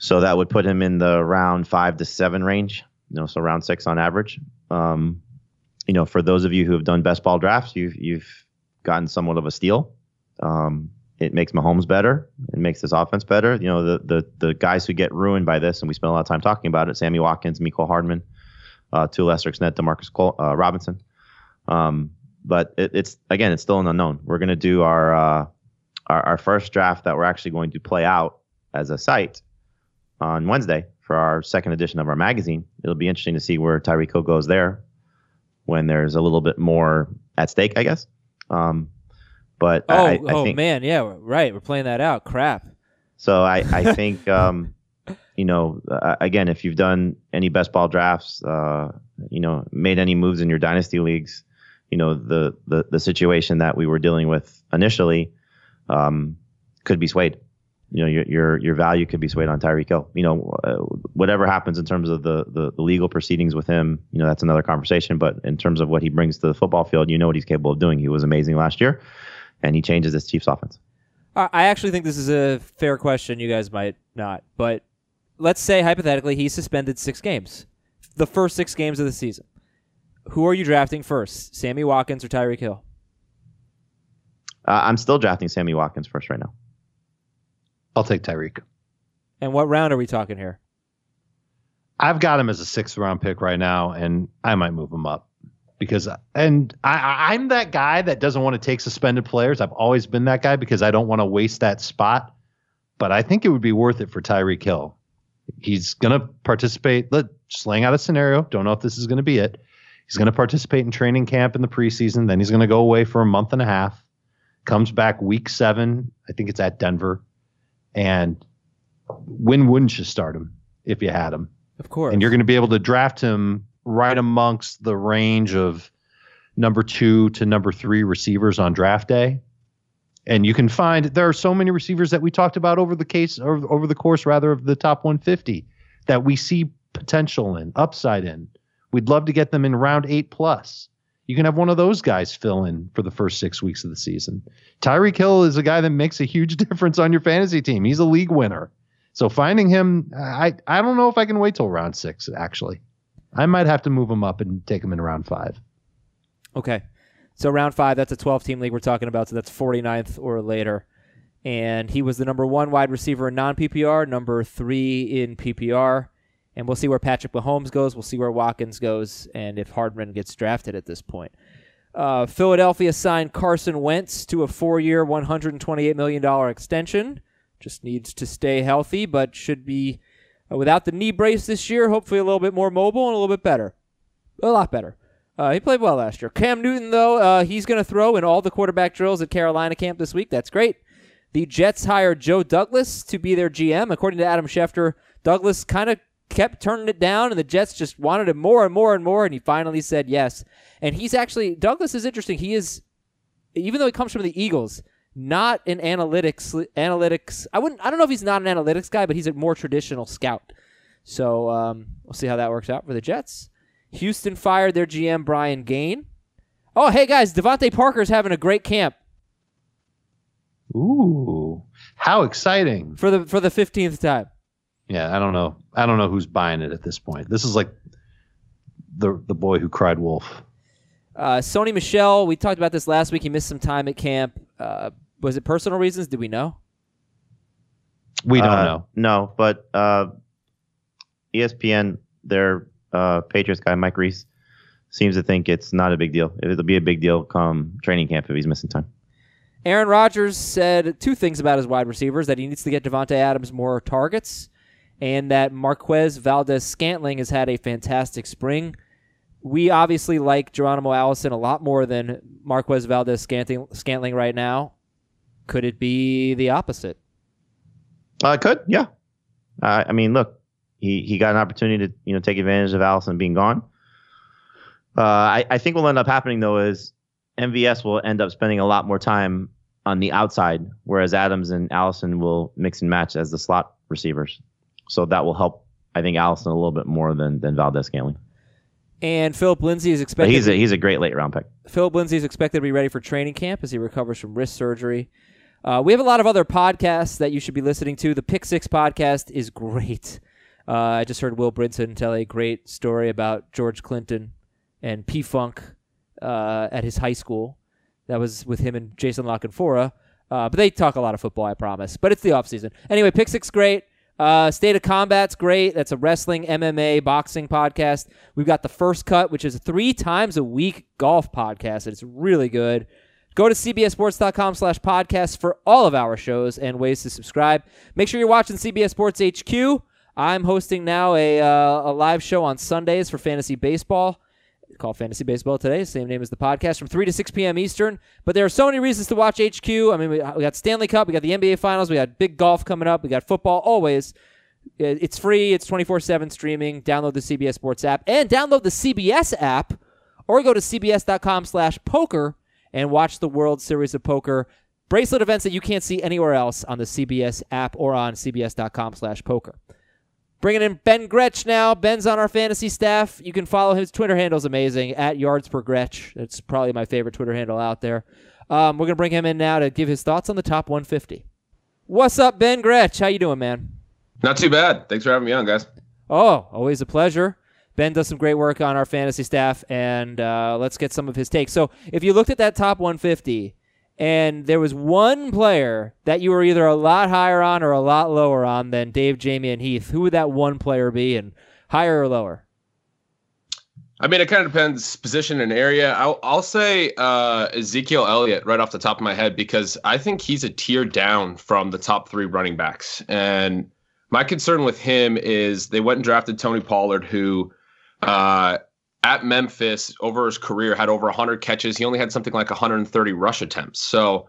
Speaker 4: So that would put him in the round five to seven range, you know, so round six on average. Um, you know, for those of you who have done best ball drafts, you've you've gotten somewhat of a steal. Um, it makes Mahomes better. It makes this offense better. You know, the the the guys who get ruined by this, and we spend a lot of time talking about it: Sammy Watkins, Mecole Hardman, uh, to a lesser extent, Demarcus uh, Robinson. Um, but it, it's again, it's still an unknown. We're going to do our, uh, our our first draft that we're actually going to play out as a site on Wednesday for our second edition of our magazine. It'll be interesting to see where Tyreek goes there when there's a little bit more at stake, I guess. Um, but
Speaker 2: Oh,
Speaker 4: I, I
Speaker 2: oh
Speaker 4: think
Speaker 2: man, yeah, right. We're playing that out. Crap.
Speaker 4: so. I, I think um, you know uh, again, if you've done any best ball drafts, uh, you know, made any moves in your dynasty leagues, you know, the the the situation that we were dealing with initially um, could be swayed. You know, your your your value could be swayed on Tyreek Hill. You know, uh, whatever happens in terms of the, the the legal proceedings with him, you know, that's another conversation. But in terms of what he brings to the football field, you know what he's capable of doing. He was amazing last year, and he changes this Chiefs offense.
Speaker 2: I I actually think this is a fair question. You guys might not, but let's say hypothetically he's suspended six games, the first six games of the season. Who are you drafting first, Sammy Watkins or Tyreek Hill?
Speaker 4: Uh, I'm still drafting Sammy Watkins first right now.
Speaker 3: I'll take Tyreek.
Speaker 2: And what round are we talking here?
Speaker 3: I've got him as a sixth round pick right now, and I might move him up because and I- I'm that guy that doesn't want to take suspended players. I've always been that guy because I don't want to waste that spot. But I think it would be worth it for Tyreek Hill. He's going to participate. Let just laying out a scenario. Don't know if this is going to be it. He's going to participate in training camp in the preseason. Then he's going to go away for a month and a half. Comes back week seven. I think it's at Denver. And when wouldn't you start him if you had him?
Speaker 2: Of course.
Speaker 3: and you're going to be able to draft him right amongst the range of number two to number three receivers on draft day. And you can find there are so many receivers that we talked about over the case or over the course rather of the top 150 that we see potential in, upside in. We'd love to get them in round eight plus. You can have one of those guys fill in for the first six weeks of the season. Tyreek Hill is a guy that makes a huge difference on your fantasy team. He's a league winner. So finding him, I I don't know if I can wait till round six. Actually, I might have to move him up and take him in round five.
Speaker 2: Okay. So round five, that's a 12 team league we're talking about. So that's 49th or later. And he was the number one wide receiver in non PPR, number three in PPR. And we'll see where Patrick Mahomes goes. We'll see where Watkins goes, and if Hardman gets drafted at this point. Uh, Philadelphia signed Carson Wentz to a four-year, $128 million extension. Just needs to stay healthy, but should be uh, without the knee brace this year. Hopefully, a little bit more mobile and a little bit better, a lot better. Uh, he played well last year. Cam Newton, though, uh, he's going to throw in all the quarterback drills at Carolina camp this week. That's great. The Jets hired Joe Douglas to be their GM. According to Adam Schefter, Douglas kind of kept turning it down, and the Jets just wanted him more and more and more, and he finally said yes. And he's actually Douglas is interesting. He is, even though he comes from the Eagles, not an analytics analytics. I wouldn't. I don't know if he's not an analytics guy, but he's a more traditional scout. So um, we'll see how that works out for the Jets. Houston fired their GM Brian Gaine. Oh, hey guys, DeVante Parker's having a great camp.
Speaker 3: Ooh, how exciting
Speaker 2: for the for the fifteenth time.
Speaker 3: Yeah, I don't know. I don't know who's buying it at this point. This is like the the boy who cried wolf.
Speaker 2: Uh, Sony Michel, we talked about this last week. He missed some time at camp. Uh, was it personal reasons? Did we know?
Speaker 3: We don't
Speaker 4: Uh,
Speaker 3: know.
Speaker 4: No, but uh, ESPN, their uh, Patriots guy Mike Reiss seems to think it's not a big deal. It'll be a big deal come training camp if he's missing time.
Speaker 2: Aaron Rodgers said two things about his wide receivers that he needs to get Davante Adams more targets and that Marquez Valdes Scantling has had a fantastic spring. We obviously like Geronimo Allison a lot more than Marquez Valdes Scantling, right now. Could it be the opposite?
Speaker 4: Uh, could yeah. Uh, I mean, look, he he got an opportunity to you know take advantage of Allison being gone. Uh, I I think what will end up happening though is MVS will end up spending a lot more time on the outside, whereas Adams and Allison will mix and match as the slot receivers. So that will help. I think Allison a little bit more than than Valdes Scantling.
Speaker 2: And Philip Lindsay is
Speaker 4: But
Speaker 2: expected.
Speaker 4: he's a he's a great late round pick.
Speaker 2: Philip Lindsay is expected to be ready for training camp as he recovers from wrist surgery. Uh, we have a lot of other podcasts that you should be listening to. The Pick Six podcast is great. Uh, I just heard Will Brinson tell a great story about George Clinton and P Funk uh, at his high school. That was with him and Jason La Canfora. Uh, but they talk a lot of football, I promise. But it's the off season. Anyway, Pick Six great. Uh, State of Combat's great. That's a wrestling, MMA, boxing podcast. We've got the First Cut, which is a three times a week golf podcast. It's really good. Go to cbssports.com slash podcast for all of our shows and ways to subscribe. Make sure you're watching CBS Sports HQ. I'm hosting now a, uh, a live show on Sundays for fantasy baseball called Fantasy Baseball today, same name as the podcast, from 3 to 6 p.m. Eastern. But there are so many reasons to watch HQ. I mean, we, uh, we got Stanley Cup, we got the NBA Finals, we got big golf coming up, we got football always. Uh, it's free, it's 24 7 streaming. Download the CBS Sports app and download the CBS app or go to cbs.com slash poker and watch the World Series of Poker bracelet events that you can't see anywhere else on the CBS app or on cbs.com slash poker. Bringing in Ben Gretch now. Ben's on our fantasy staff. You can follow his Twitter handle's amazing at yards per Gretch. That's probably my favorite Twitter handle out there. Um, we're gonna bring him in now to give his thoughts on the top 150. What's up, Ben Gretch? How you doing, man?
Speaker 6: Not too bad. Thanks for having me on, guys.
Speaker 2: Oh, always a pleasure. Ben does some great work on our fantasy staff, and uh, let's get some of his takes. So, if you looked at that top 150, and there was one player that you were either a lot higher on or a lot lower on than Dave, Jamie, and Heath, who would that one player be, and higher or lower?
Speaker 6: I mean, it kind of depends position and area. I'll, I'll say uh, Ezekiel Elliott right off the top of my head because I think he's a tier down from the top three running backs. And my concern with him is they went and drafted Tony Pollard, who uh, at Memphis over his career had over 100 catches. He only had something like 130 rush attempts. So,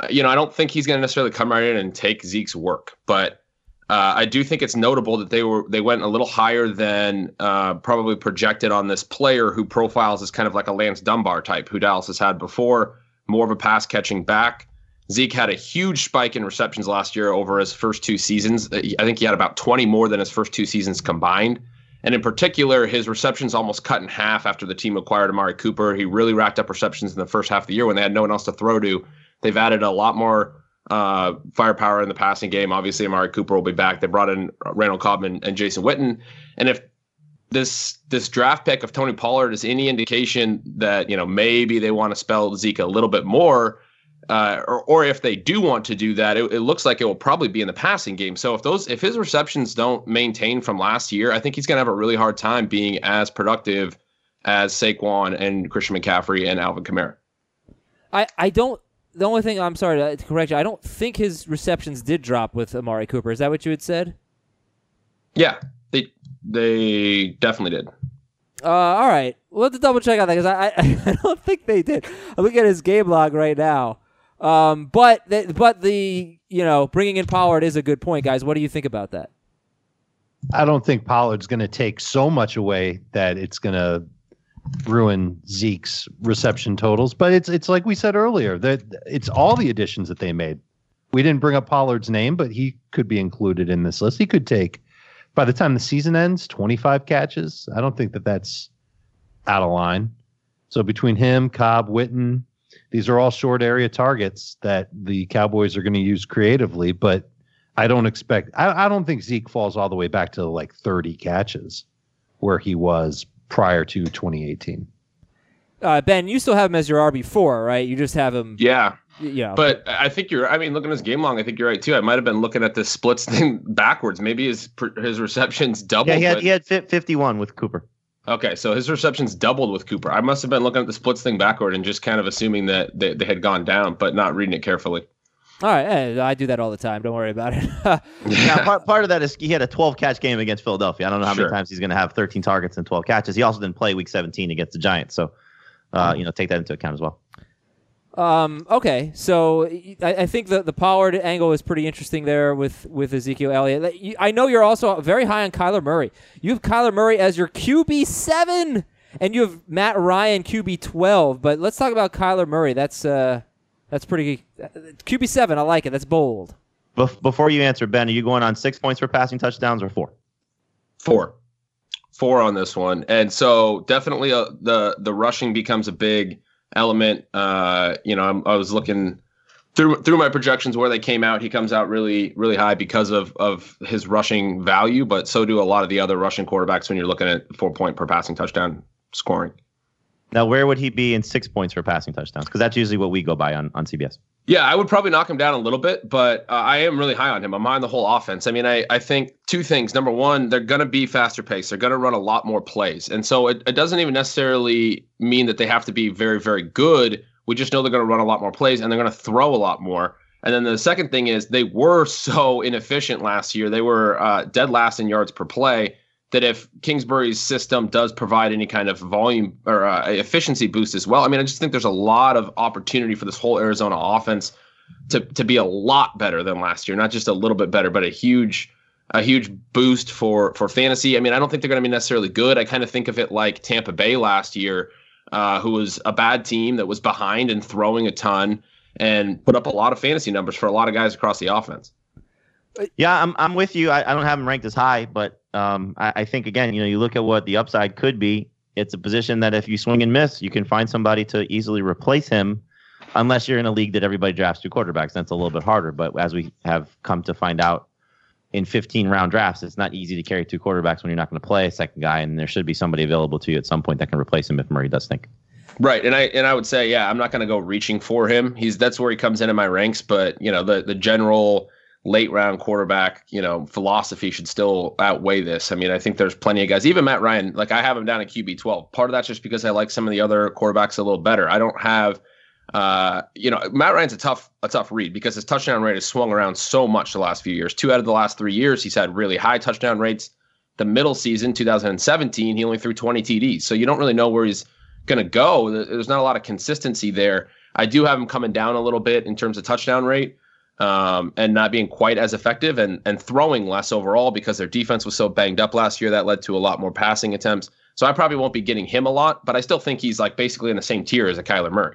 Speaker 6: uh, you know, I don't think he's going to necessarily come right in and take Zeke's work, but uh, I do think it's notable that they were they went a little higher than uh, probably projected on this player who profiles as kind of like a Lance Dunbar type, who Dallas has had before, more of a pass catching back. Zeke had a huge spike in receptions last year over his first two seasons. Uh, I think he had about 20 more than his first two seasons combined. And in particular, his receptions almost cut in half after the team acquired Amari Cooper. He really racked up receptions in the first half of the year when they had no one else to throw to. They've added a lot more uh, firepower in the passing game. Obviously, Amari Cooper will be back. They brought in Randall Cobb and, and Jason Witten. And if this this draft pick of Tony Pollard is any indication that you know maybe they want to spell Zeke a little bit more, uh, or, or if they do want to do that, it, it, looks like it will probably be in the passing game. So if those if his receptions don't maintain from last year, I think he's going to have a really hard time being as productive as Saquon and Christian McCaffrey and Alvin Kamara.
Speaker 2: I I don't. The only thing I'm sorry to correct you, I don't think his receptions did drop with Amari Cooper. Is that what you had said?
Speaker 6: Yeah, they they definitely did.
Speaker 2: Uh, all right, we'll have to double check on that because I, I, I don't think they did. I'm looking at his game log right now. Um, but but the you know bringing in Pollard is a good point, guys. What do you think about that?
Speaker 3: I don't think Pollard's going to take so much away that it's going to ruin Zeke's reception totals. But it's it's like we said earlier that it's all the additions that they made. We didn't bring up Pollard's name, but he could be included in this list. He could take by the time the season ends 25 catches. I don't think that that's out of line. So between him, Cobb, Witten, these are all short area targets that the Cowboys are going to use creatively, but I don't expect, I, I don't think Zeke falls all the way back to like 30 catches where he was prior to 2018.
Speaker 2: Uh, ben, you still have him as your RB4, right? You just have him.
Speaker 6: Yeah.
Speaker 2: Yeah.
Speaker 6: But I think you're, I mean, looking at his game long, I think you're right too. I might have been looking at the splits thing backwards. Maybe his his receptions doubled.
Speaker 4: Yeah, he had,
Speaker 6: but...
Speaker 4: he had 51 with Cooper.
Speaker 6: Okay, so his receptions doubled with Cooper. I must have been looking at the splits thing backward and just kind of assuming that they, they had gone down, but not reading it carefully.
Speaker 2: All right, hey, I do that all the time. Don't worry about it.
Speaker 4: now, part, part of that is he had a 12 catch game against Philadelphia. I don't know how
Speaker 6: Sure.
Speaker 4: many times he's going to have 13 targets and 12 catches. He also didn't play Week 17 against the Giants, so uh, you know take that into account as well.
Speaker 2: Um, okay, so I, I think the the Pollard angle is pretty interesting there with with Ezekiel Elliott. I know you're also very high on Kyler Murray. You have Kyler Murray as your QB seven, and you have Matt Ryan QB twelve. But let's talk about Kyler Murray. That's uh, that's pretty QB seven. I like it. That's bold.
Speaker 4: Before you answer, Ben, are you going on six points for passing touchdowns or four?
Speaker 6: Four, four on this one, and so definitely uh, the the rushing becomes a big element. Uh, you know, I'm, I was looking through through my projections where they came out. He comes out really really high because of of his rushing value, but so do a lot of the other Russian quarterbacks when you're looking at four point per passing touchdown scoring.
Speaker 4: Now, where would he be in six points for passing touchdowns? Because that's usually what we go by on, on CBS.
Speaker 6: Yeah, I would probably knock him down a little bit, but uh, I am really high on him. I'm high on the whole offense. I mean, I, I think two things. Number one, they're going to be faster paced. They're going to run a lot more plays. And so it, it doesn't even necessarily mean that they have to be very, very good. We just know they're going to run a lot more plays and they're going to throw a lot more. And then the second thing is they were so inefficient last year. They were uh, dead last in yards per play that if Kingsbury's system does provide any kind of volume or uh, efficiency boost as well, I mean, I just think there's a lot of opportunity for this whole Arizona offense to to be a lot better than last year, not just a little bit better, but a huge a huge boost for for fantasy. I mean, I don't think they're going to be necessarily good. I kind of think of it like Tampa Bay last year, uh, who was a bad team that was behind and throwing a ton and put up a lot of fantasy numbers for a lot of guys across the offense.
Speaker 4: Yeah, I'm I'm with you. I, I don't have him ranked as high, but um, I, I think again, you know, you look at what the upside could be. It's a position that if you swing and miss, you can find somebody to easily replace him, unless you're in a league that everybody drafts two quarterbacks. That's a little bit harder. But as we have come to find out in 15 round drafts, it's not easy to carry two quarterbacks when you're not going to play a second guy, and there should be somebody available to you at some point that can replace him if Murray does think.
Speaker 6: Right, and I and I would say, yeah, I'm not going to go reaching for him. He's that's where he comes in in my ranks, but you know, the the general late round quarterback, you know, philosophy should still outweigh this. I mean, I think there's plenty of guys, even Matt Ryan, like I have him down at QB 12. Part of that's just because I like some of the other quarterbacks a little better. I don't have uh, you know, Matt Ryan's a tough a tough read because his touchdown rate has swung around so much the last few years. Two out of the last 3 years he's had really high touchdown rates. The middle season 2017, he only threw 20 TDs. So you don't really know where he's going to go. There's not a lot of consistency there. I do have him coming down a little bit in terms of touchdown rate um, and not being quite as effective and and throwing less overall because their defense was so banged up last year. That led to a lot more passing attempts. So I probably won't be getting him a lot, but I still think he's like basically in the same tier as a Kyler Murray.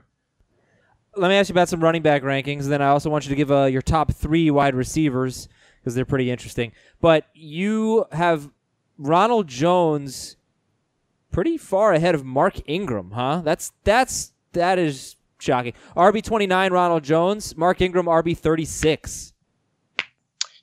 Speaker 2: Let me ask you about some running back rankings. And then I also want you to give uh, your top three wide receivers because they're pretty interesting. But you have Ronald Jones pretty far ahead of Mark Ingram, huh? That's that's that is shocking. RB twenty nine, Ronald Jones. Mark Ingram, RB thirty six.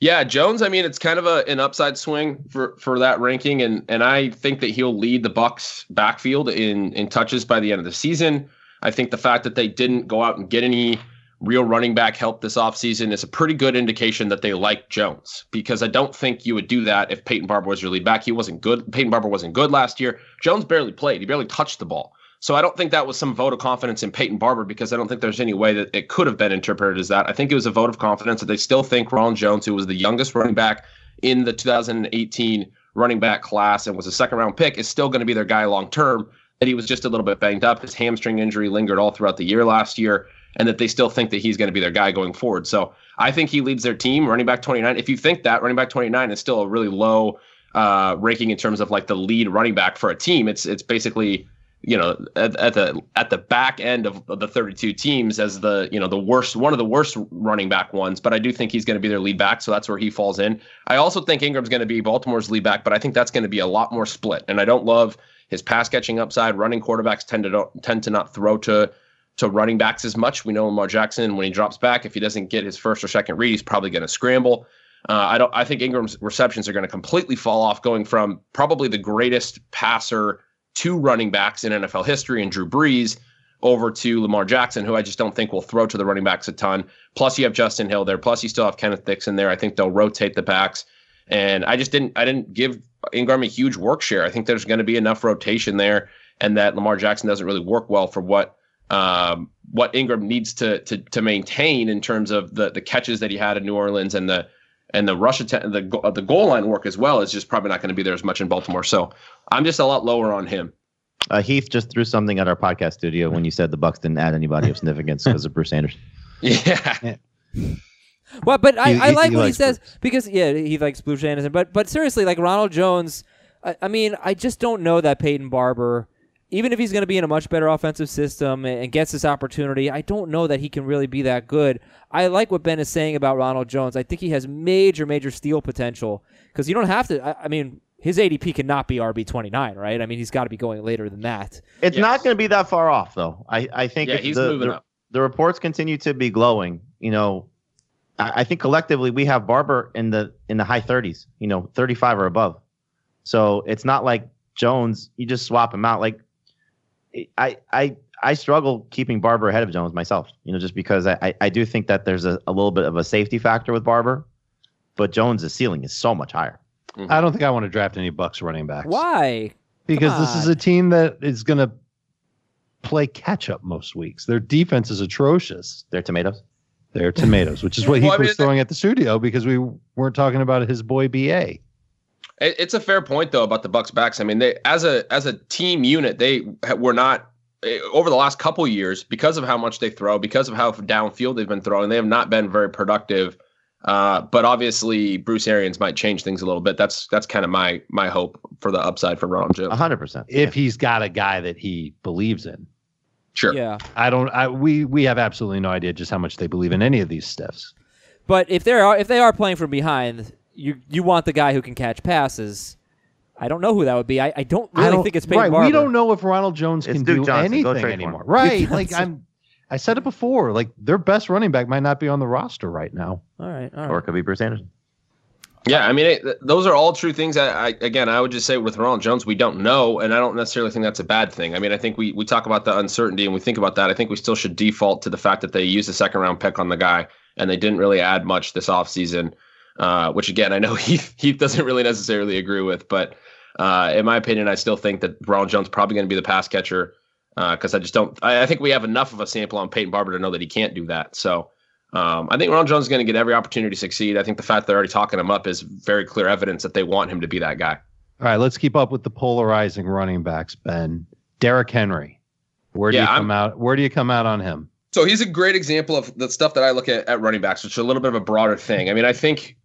Speaker 6: Yeah, Jones. I mean, it's kind of a, an upside swing for for that ranking, and and I think that he'll lead the Bucs backfield in in touches by the end of the season. I think the fact that they didn't go out and get any real running back help this offseason is a pretty good indication that they like Jones because I don't think you would do that if Peyton Barber was your lead back. He wasn't good. Peyton Barber wasn't good last year. Jones barely played. He barely touched the ball. So I don't think that was some vote of confidence in Peyton Barber because I don't think there's any way that it could have been interpreted as that. I think it was a vote of confidence that they still think Ron Jones, who was the youngest running back in the 2018 running back class and was a second round pick, is still going to be their guy long term. That he was just a little bit banged up. His hamstring injury lingered all throughout the year last year and that they still think that he's going to be their guy going forward. So I think he leads their team, running back 29. If you think that running back 29 is still a really low uh, ranking in terms of like the lead running back for a team, it's it's basically you know at, at the at the back end of, the 32 teams as the you know the worst one of the worst running back ones. But I do think he's going to be their lead back, so that's where he falls in. I also think Ingram's going to be Baltimore's lead back, but I think that's going to be a lot more split. And I don't love his pass catching upside. Running quarterbacks tend to tend to not throw to to running backs as much. We know Lamar Jackson when he drops back, if he doesn't get his first or second read, he's probably going to scramble. Uh, I don't. I think Ingram's receptions are going to completely fall off, going from probably the greatest passer to running backs in NFL history and Drew Brees over to Lamar Jackson, who I just don't think will throw to the running backs a ton. Plus, you have Justice Hill there. Plus, you still have Kenneth Dixon there. I think they'll rotate the backs. And I just didn't. I didn't give Ingram a huge work share. I think there's going to be enough rotation there, and that Lamar Jackson doesn't really work well for what um, what Ingram needs to, to to maintain in terms of the the catches that he had in New Orleans and the and the rush att- the the goal line work as well is just probably not going to be there as much in Baltimore. So I'm just a lot lower on him.
Speaker 4: Uh, Heath just threw something at our podcast studio when you said the Bucs didn't add anybody of significance because of Bruce Anderson.
Speaker 6: Yeah.
Speaker 2: Well, but I, he, I like he what he says Bruce. because yeah, he likes Bruce Anderson. But but seriously, like Ronald Jones, I, I mean, I just don't know that Peyton Barber even if he's going to be in a much better offensive system and gets this opportunity, I don't know that he can really be that good. I like what Ben is saying about Ronald Jones. I think he has major, major steal potential because you don't have to. I, I, mean, his ADP cannot be RB twenty nine, right? I mean, he's got to be going later than that.
Speaker 4: It's yes. not going to be that far off, though. I, I think
Speaker 6: yeah, he's the, moving
Speaker 4: the,
Speaker 6: up.
Speaker 4: The reports continue to be glowing. You know, I, I think collectively we have Barber in the in the high thirties. You know, thirty five or above. So it's not like Jones. You just swap him out. Like I I I struggle keeping Barber ahead of Jones myself. You know, just because I I do think that there's a, a little bit of a safety factor with Barber, but Jones' ceiling is so much higher.
Speaker 3: Mm-hmm. I don't think I want to draft any Bucs running backs.
Speaker 2: Why?
Speaker 3: Because this is a team that is going to play catch up most weeks. Their defense is atrocious.
Speaker 4: They're tomatoes.
Speaker 3: They're tomatoes, which is what he well, was I mean, throwing at the studio because we weren't talking about his boy BA.
Speaker 6: It's a fair point though about the Bucs backs. I mean, they as a as a team unit, they were not eh, over the last couple years because of how much they throw, because of how downfield they've been throwing. They have not been very productive. Uh, but obviously, Bruce Arians might change things a little bit. That's that's kind of my my hope for the upside for Ronald Jones.
Speaker 4: hundred percent.
Speaker 3: If he's got a guy that he believes in.
Speaker 6: Sure.
Speaker 2: Yeah.
Speaker 3: I don't. I we we have absolutely no idea just how much they believe in any of these stiffs.
Speaker 2: But if they are if they are playing from behind, you you want the guy who can catch passes. I don't know who that would be. I, I don't really I don't, think it's Peyton
Speaker 3: right.
Speaker 2: Barber.
Speaker 3: We don't know if Ronald Jones
Speaker 4: it's
Speaker 3: can
Speaker 4: Duke
Speaker 3: do
Speaker 4: Johnson.
Speaker 3: anything anymore. Right. like I'm I said it before. Like their best running back might not be on the roster right now.
Speaker 2: All right. All right.
Speaker 4: Or it could be Bruce Anderson.
Speaker 6: Yeah, I mean, it, those are all true things. I, I, again, I would just say with Ronald Jones, we don't know, and I don't necessarily think that's a bad thing. I mean, I think we we talk about the uncertainty and we think about that. I think we still should default to the fact that they used a second round pick on the guy and they didn't really add much this offseason uh, which again I know Heath Heath doesn't really necessarily agree with, but uh, in my opinion, I still think that Ronald Jones probably going to be the pass catcher because uh, I just don't. I, I, think we have enough of a sample on Peyton Barber to know that he can't do that. So um, I think Ronald Jones is going to get every opportunity to succeed. I think the fact they're already talking him up is very clear evidence that they want him to be that guy.
Speaker 3: All right, let's keep up with the polarizing running backs. Ben, Derrick Henry, where do yeah, you come I'm, out? Where do you come out on him?
Speaker 6: So he's a great example of the stuff that I look at at running backs, which is a little bit of a broader thing. I mean, I think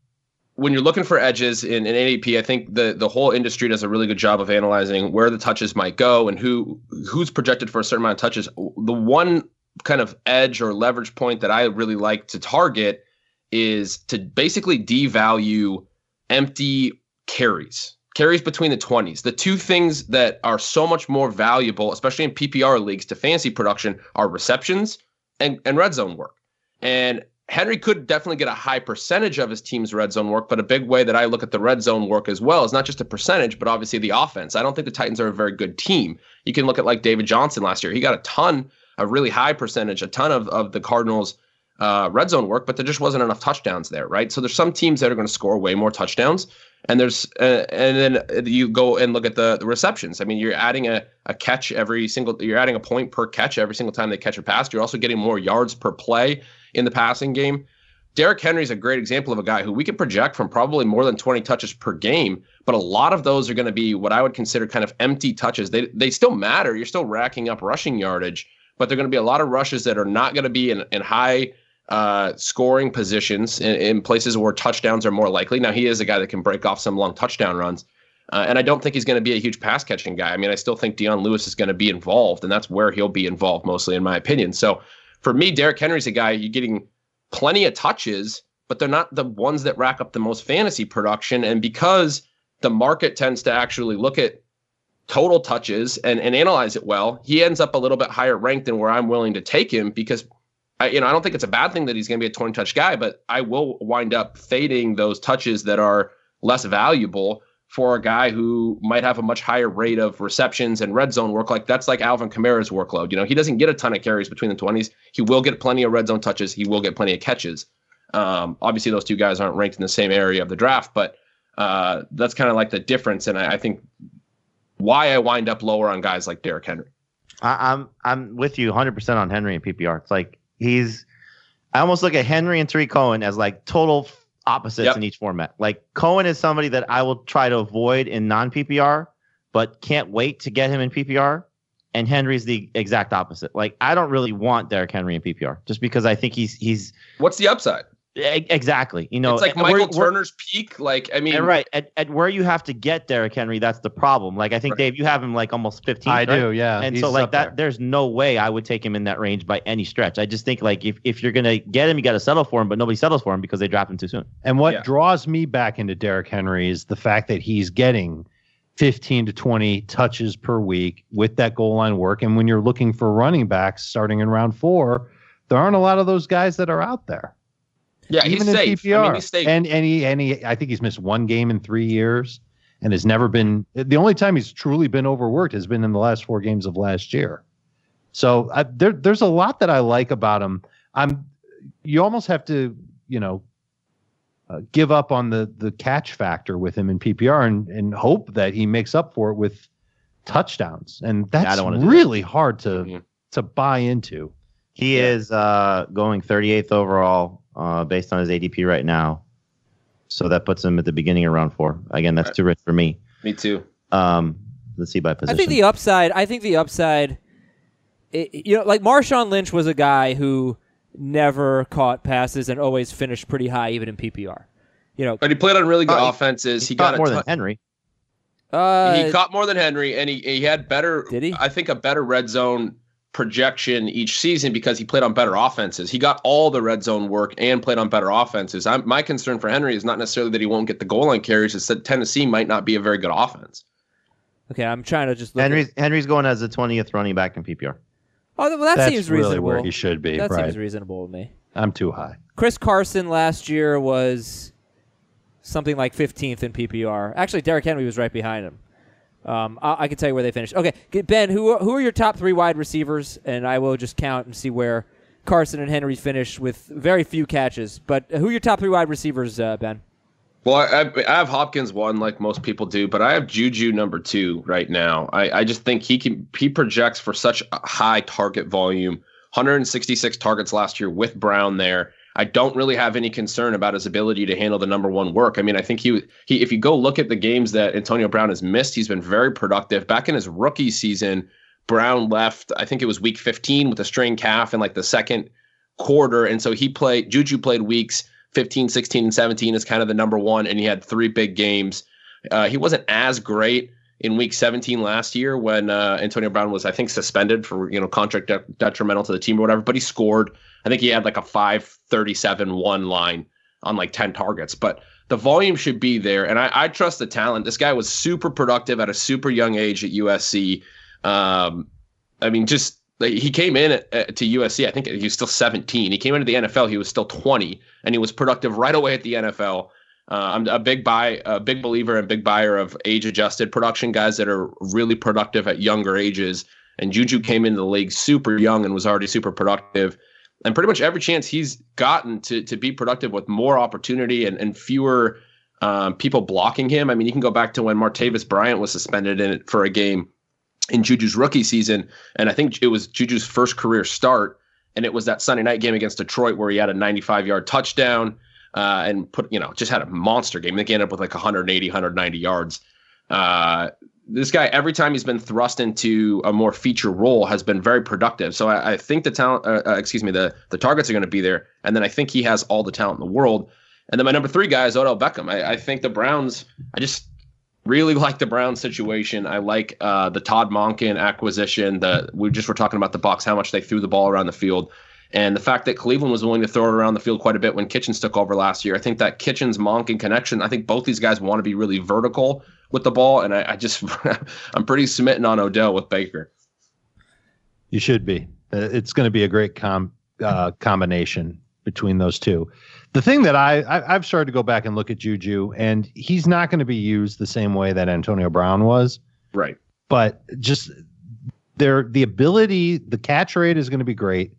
Speaker 6: when you're looking for edges in, in ADP, I think the the whole industry does a really good job of analyzing where the touches might go and who who's projected for a certain amount of touches. The one kind of edge or leverage point that I really like to target is to basically devalue empty carries. Carries between the 20s. The two things that are so much more valuable, especially in PPR leagues, to fantasy production are receptions and, and red zone work. And Henry could definitely get a high percentage of his team's red zone work, but a big way that I look at the red zone work as well is not just a percentage, but obviously the offense. I don't think the Titans are a very good team. You can look at like David Johnson last year. He got a ton, a really high percentage, a ton of, of the Cardinals' uh, red zone work, but there just wasn't enough touchdowns there, right? So there's some teams that are going to score way more touchdowns, and there's uh, and then you go and look at the, the receptions. I mean, you're adding a, a catch every single, you're adding a point per catch every single time they catch a pass. You're also getting more yards per play in the passing game. Derrick Henry is a great example of a guy who we can project from probably more than 20 touches per game, but a lot of those are going to be what I would consider kind of empty touches. They they still matter. You're still racking up rushing yardage, but they're going to be a lot of rushes that are not going to be in, in high uh, scoring positions in, in, places where touchdowns are more likely. Now he is a guy that can break off some long touchdown runs, uh, and I don't think he's going to be a huge pass catching guy. I mean, I still think Dion Lewis is going to be involved, and that's where he'll be involved mostly, in my opinion. So for me, Derrick Henry's a guy you're getting plenty of touches, but they're not the ones that rack up the most fantasy production, and because the market tends to actually look at total touches and, and analyze it well, he ends up a little bit higher ranked than where I'm willing to take him because I, you know, I don't think it's a bad thing that he's going to be a 20 touch guy, but I will wind up fading those touches that are less valuable for a guy who might have a much higher rate of receptions and red zone work. Like that's like Alvin Kamara's workload. You know, he doesn't get a ton of carries between the 20s. He will get plenty of red zone touches. He will get plenty of catches. Um, obviously, those two guys aren't ranked in the same area of the draft, but uh, that's kind of like the difference. And I, I, think why I wind up lower on guys like Derrick Henry.
Speaker 4: I, I'm I'm with you 100 percent on Henry and PPR. It's like he's I almost look at Henry and Tarik Cohen as like total opposites yep. in each format. Like Cohen is somebody that I will try to avoid in non PPR, but can't wait to get him in PPR. And Henry's the exact opposite. Like I don't really want Derrick Henry in PPR just because I think he's he's.
Speaker 6: What's the upside?
Speaker 4: Exactly. You know,
Speaker 6: it's like Michael Turner's peak. Like, I mean,
Speaker 4: and right at, at where you have to get Derrick Henry, that's the problem. Like, I think right. Dave, you have him like almost 15.
Speaker 3: I
Speaker 4: right?
Speaker 3: do, yeah.
Speaker 4: And so like that, there. there's no way I would take him in that range by any stretch. I just think like if, if you're gonna get him, you got to settle for him, but nobody settles for him because they draft him too soon.
Speaker 3: And what yeah. draws me back into Derrick Henry is the fact that he's getting 15 to 20 touches per week with that goal line work. And when you're looking for running backs starting in round four, there aren't a lot of those guys that are out there.
Speaker 6: Yeah, even he's safe. PPR. I mean, he's safe.
Speaker 3: And and he and he I think he's missed one game in three years and has never been the only time he's truly been overworked has been in the last four games of last year. So I, there there's a lot that I like about him. I'm you almost have to you know uh, give up on the the catch factor with him in PPR and and hope that he makes up for it with touchdowns. And that's yeah, really that. hard to mm-hmm. to buy into.
Speaker 4: He yeah. is uh, going 38th overall uh, based on his ADP right now. So that puts him at the beginning of round four. Again, that's right. too rich for me.
Speaker 6: Me too.
Speaker 4: Um, let's see by position.
Speaker 2: I think the upside. I think the upside. It, you know, like Marshawn Lynch was a guy who never caught passes and always finished pretty high, even in PPR. You know,
Speaker 6: but he played on really good uh, offenses.
Speaker 4: He,
Speaker 6: he
Speaker 4: got more ton- than Henry.
Speaker 6: Uh, he caught more than Henry, and he, he had better.
Speaker 2: Did he?
Speaker 6: I think a better red zone projection each season because he played on better offenses. He got all the red zone work and played on better offenses. I'm, my concern for Henry is not necessarily that he won't get the goal line carries. It's that Tennessee might not be a very good offense.
Speaker 2: Okay, I'm trying to just
Speaker 4: Henry's
Speaker 2: at,
Speaker 4: Henry's going as the 20th running back in PPR.
Speaker 2: Oh, well, that
Speaker 3: That's
Speaker 2: seems reasonable.
Speaker 3: Really where he should be.
Speaker 2: That
Speaker 3: right.
Speaker 2: seems reasonable to me.
Speaker 3: I'm too high.
Speaker 2: Chris Carson last year was something like 15th in PPR. Actually, Derrick Henry was right behind him. Um, I, I, can tell you where they finished. Okay, Ben, who who are your top three wide receivers? And I will just count and see where Carson and Henry finished with very few catches. But who are your top three wide receivers, uh, Ben?
Speaker 6: Well, I, I, have Hopkins one, like most people do, but I have Juju number two right now. I, I just think he can he projects for such a high target volume, 166 targets last year with Brown there. I don't really have any concern about his ability to handle the number one work. I mean, I think he he if you go look at the games that Antonio Brown has missed, he's been very productive. Back in his rookie season, Brown left, I think it was week 15 with a strained calf in like the second quarter. And so he played Juju played weeks 15, 16, and 17 as kind of the number one, and he had three big games. Uh, he wasn't as great in week 17 last year when uh, Antonio Brown was, I think, suspended for you know contract de- detrimental to the team or whatever. But he scored. I think he had like a 537 one line on like 10 targets. But the volume should be there, and I, I trust the talent. This guy was super productive at a super young age at USC. Um, I mean, just like, he came in at, at, to USC. I think he was still 17. He came into the NFL. He was still 20, and he was productive right away at the NFL. Uh, I'm a big buy, a big believer and big buyer of age-adjusted production guys that are really productive at younger ages. And Juju came into the league super young and was already super productive. and pretty much every chance he's gotten to to be productive with more opportunity and, and fewer um, people blocking him. I mean, you can go back to when Martavis Bryant was suspended in for a game in Juju's rookie season, and I think it was Juju's first career start, and it was that Sunday night game against Detroit where he had a 95 yard touchdown uh, and put you know just had a monster game. He ended up with like 180, 190 yards. Uh, this guy, every time he's been thrust into a more feature role, has been very productive. So I, I think the talent, uh, uh, excuse me, the the targets are going to be there, and then I think he has all the talent in the world. And then my number three guy is Odell Beckham. I, I think the Browns. I just really like the Browns situation. I like uh, the Todd Monken acquisition. The we just were talking about the Bucs, how much they threw the ball around the field. And the fact that Cleveland was willing to throw it around the field quite a bit when Kitchens took over last year, I think that Kitchens Monken connection, I think both these guys want to be really vertical with the ball. And I, I just, I'm pretty smitten on Odell with Baker.
Speaker 3: You should be. Uh, it's going to be a great com- uh, combination between those two. The thing that I, I have started to go back and look at Juju, and he's not going to be used the same way that Antonio Brown was.
Speaker 6: Right.
Speaker 3: But just there, the ability, the catch rate is going to be great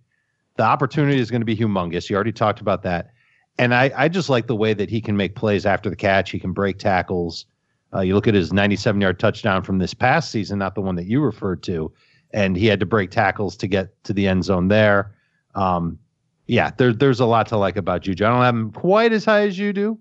Speaker 3: the opportunity is going to be humongous. You already talked about that. And I, I just like the way that he can make plays after the catch. He can break tackles. Uh, you look at his 97 yard touchdown from this past season, not the one that you referred to, and he had to break tackles to get to the end zone there. Um, yeah, there, there's a lot to like about Juju. I don't have him quite as high as you do,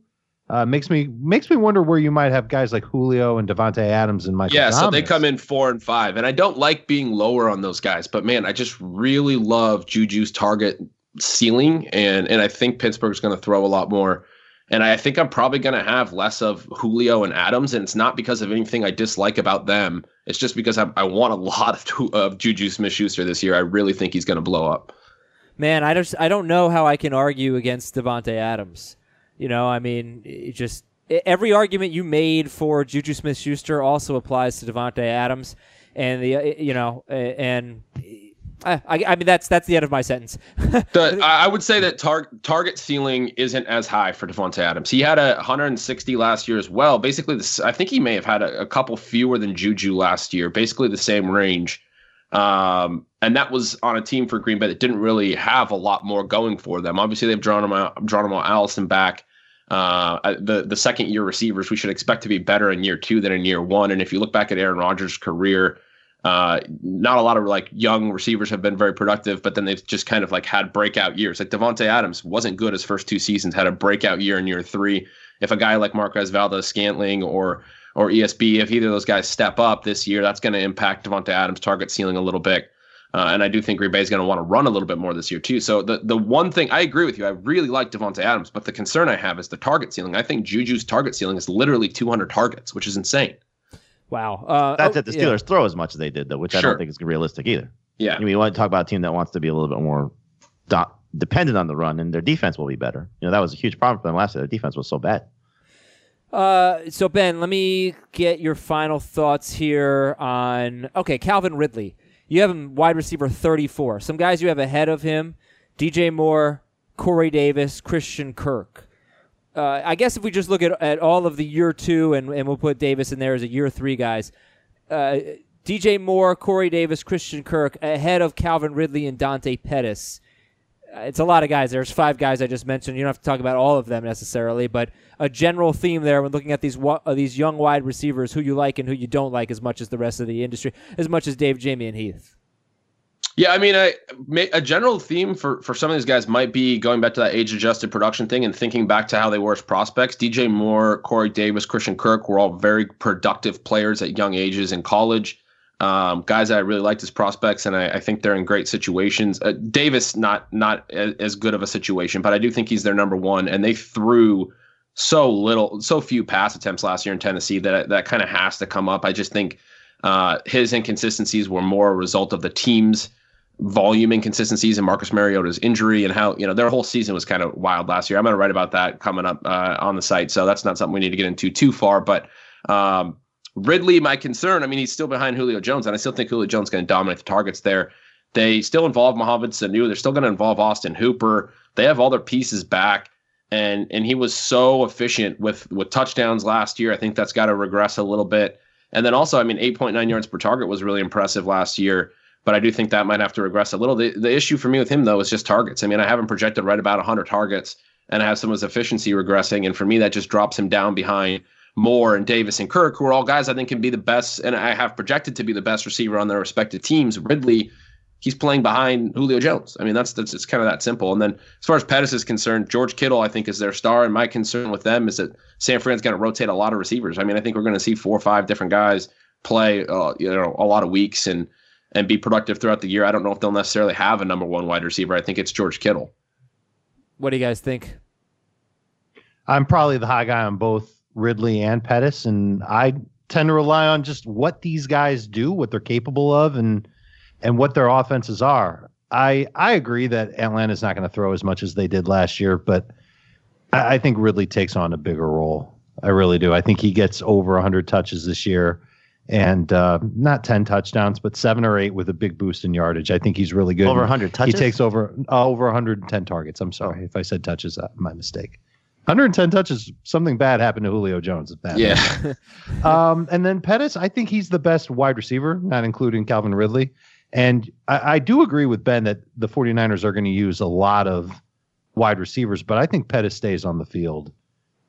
Speaker 3: uh, makes me makes me wonder where you might have guys like Julio and Davante Adams and Michael.
Speaker 6: Yeah,
Speaker 3: Thomas.
Speaker 6: so they come in four and five, and I don't like being lower on those guys, but man, I just really love Juju's target ceiling, and and I think Pittsburgh's going to throw a lot more, and I think I'm probably going to have less of Julio and Adams, and it's not because of anything I dislike about them. It's just because I, I want a lot of, of Juju Smith-Schuster this year. I really think he's going to blow up.
Speaker 2: Man, I just I don't know how I can argue against Davante Adams. You know, I mean, it just every argument you made for Juju Smith-Schuster also applies to Davante Adams, and the you know, and I, I mean that's that's the end of my sentence.
Speaker 6: the, I would say that tar- target ceiling isn't as high for Davante Adams. He had a 160 last year as well. Basically, this, I think he may have had a, a, couple fewer than Juju last year. Basically, the same range. Um, and that was on a team for Green Bay that didn't really have a lot more going for them. Obviously, they've drawn him out, drawn him out Allison back. Uh, the the second year receivers we should expect to be better in year two than in year one. And if you look back at Aaron Rodgers' career, uh, not a lot of like young receivers have been very productive, but then they've just kind of like had breakout years. Like Davante Adams wasn't good his first two seasons, had a breakout year in year three. If a guy like Marquez Valdes-Scantling or or ESB, if either of those guys step up this year, that's going to impact Davante Adams' target ceiling a little bit. Uh, and I do think Green Bay is going to want to run a little bit more this year too. So the the one thing I agree with you, I really like Davante Adams, but the concern I have is the target ceiling. I think Juju's target ceiling is literally 200 targets, which is insane.
Speaker 2: Wow.
Speaker 4: Uh, That's oh, the Steelers yeah. throw as much as they did, though, which sure. I don't think is realistic either.
Speaker 6: Yeah.
Speaker 4: I mean, you want to talk about a team that wants to be a little bit more do- dependent on the run, and their defense will be better. You know, that was a huge problem for them last year. Their defense was so bad.
Speaker 2: Uh, so Ben, let me get your final thoughts here on okay, Calvin Ridley. You have him wide receiver 34. Some guys you have ahead of him DJ Moore, Corey Davis, Christian Kirk. Uh, I guess if we just look at, at all of the year two, and, and we'll put Davis in there as a year three guys, uh, DJ Moore, Corey Davis, Christian Kirk ahead of Calvin Ridley and Dante Pettis it's a lot of guys. There's five guys I just mentioned. You don't have to talk about all of them necessarily, but a general theme there when looking at these uh, these young wide receivers, who you like and who you don't like as much as the rest of the industry, as much as Dave, Jamie, and Heath.
Speaker 6: Yeah, I mean, a, a general theme for, for some of these guys might be going back to that age adjusted production thing and thinking back to how they were as prospects. DJ Moore, Corey Davis, Christian Kirk were all very productive players at young ages in college. Um, guys I really liked as prospects, and I, I think they're in great situations. Uh, Davis, not not as good of a situation, but I do think he's their number one. And they threw so little, so few pass attempts last year in Tennessee that that kind of has to come up. I just think uh, his inconsistencies were more a result of the team's volume inconsistencies and Marcus Mariota's injury and how you know their whole season was kind of wild last year. I'm going to write about that coming up uh, on the site, so that's not something we need to get into too far, but. Um, Ridley, my concern, I mean, he's still behind Julio Jones, and I still think Julio Jones is going to dominate the targets there. They still involve Mohamed Sanu. They're still going to involve Austin Hooper. They have all their pieces back. And and he was so efficient with with touchdowns last year. I think that's got to regress a little bit. And then also, I mean, 8.9 yards per target was really impressive last year. but I do think that might have to regress a little. The, the issue for me with him though is just targets. I mean, I have him projected right about 100 targets, and I have some of his efficiency regressing, and for me that just drops him down behind Moore and Davis and Kirk, who are all guys I think can be the best, and I have projected to be the best receiver on their respective teams. Ridley, he's playing behind Julio Jones. I mean, that's that's it's kind of that simple. And then as far as Pettis is concerned, George Kittle I think is their star, and my concern with them is that San Fran's going to rotate a lot of receivers. I mean, I think we're going to see four or five different guys play, uh, you know, a lot of weeks and and be productive throughout the year. I don't know if they'll necessarily have a number one wide receiver. I think it's George Kittle.
Speaker 2: What do you guys think?
Speaker 3: I'm probably the high guy on both Ridley and Pettis, and I tend to rely on just what these guys do, what they're capable of, and and what their offenses are. I I agree that Atlanta's not going to throw as much as they did last year, but I, I think Ridley takes on a bigger role. I really do. I think he gets over 100 touches this year and uh, not 10 touchdowns, but seven or eight with a big boost in yardage. I think he's really good.
Speaker 4: Over 100 touches?
Speaker 3: He takes over uh, over 110 targets. I'm sorry if I said touches. Uh, my mistake. 110 touches. Something bad happened to Julio Jones. That
Speaker 6: Yeah.
Speaker 3: um, and then Pettis, I think he's the best wide receiver, not including Calvin Ridley. And I, I do agree with Ben that the 49ers are going to use a lot of wide receivers, but I think Pettis stays on the field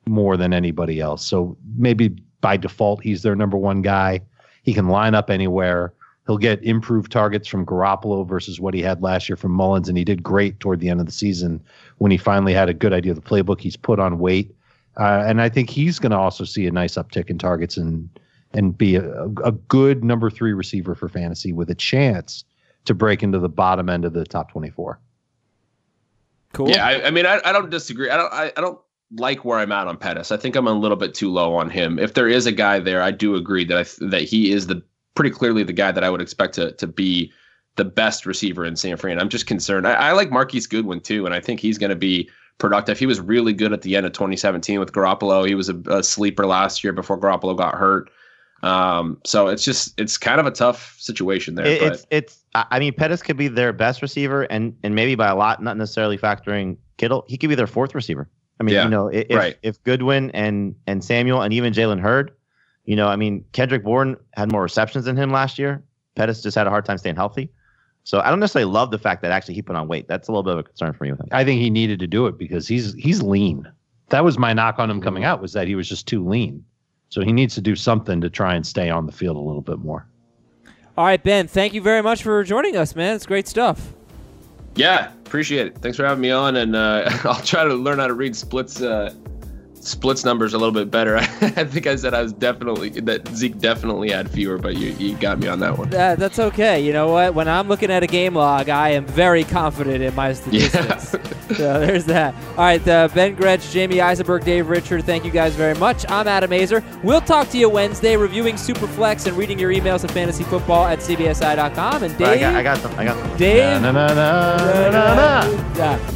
Speaker 3: more than anybody else. So maybe by default, he's their number one guy. He can line up anywhere. He'll get improved targets from Garoppolo versus what he had last year from Mullens, and he did great toward the end of the season when he finally had a good idea of the playbook. He's put on weight, uh, and I think he's going to also see a nice uptick in targets and and be a, a good number three receiver for fantasy with a chance to break into the bottom end of the top twenty four.
Speaker 2: Cool.
Speaker 6: Yeah, I, I mean, I, I don't disagree. I don't. I, I don't like where I'm at on Pettis. I think I'm a little bit too low on him. If there is a guy there, I do agree that I, that he is the pretty clearly the guy that I would expect to to be the best receiver in San Fran. I'm just concerned. I, I like Marquise Goodwin too, and I think he's going to be productive. He was really good at the end of 2017 with Garoppolo. He was a, a sleeper last year before Garoppolo got hurt. Um, so it's just it's kind of a tough situation there.
Speaker 4: It,
Speaker 6: but.
Speaker 4: it's it's. I mean, Pettis could be their best receiver, and and maybe by a lot, not necessarily factoring Kittle. He could be their fourth receiver. I mean,
Speaker 6: Yeah,
Speaker 4: you know, if
Speaker 6: right.
Speaker 4: if Goodwin and and Samuel and even Jalen Hurd, you know, I mean, Kendrick Bourne had more receptions than him last year. Pettis just had a hard time staying healthy. So I don't necessarily love the fact that actually he put on weight. That's a little bit of a concern for me with him.
Speaker 3: I think he needed to do it because he's he's lean. That was my knock on him coming out was that he was just too lean. So he needs to do something to try and stay on the field a little bit more.
Speaker 2: All right, Ben. Thank you very much for joining us, man. It's great stuff.
Speaker 6: Yeah, appreciate it. Thanks for having me on, and uh, I'll try to learn how to read splits uh, splits numbers a little bit better. I think I said I was definitely that Zeke definitely had fewer, but you you got me on that one.
Speaker 2: Uh, that's okay. You know what? When I'm looking at a game log, I am very confident in my statistics. so there's that. All right, uh, Ben Gretch, Jamie Eisenberg, Dave Richard, thank you guys very much. I'm Adam Aizer. We'll talk to you Wednesday, reviewing Superflex and reading your emails at fantasyfootball at cbsi.com. And Dave,
Speaker 4: I got, I got them. I got them.
Speaker 2: Dave,
Speaker 3: Na, na, na, na, na, na.
Speaker 2: Yeah.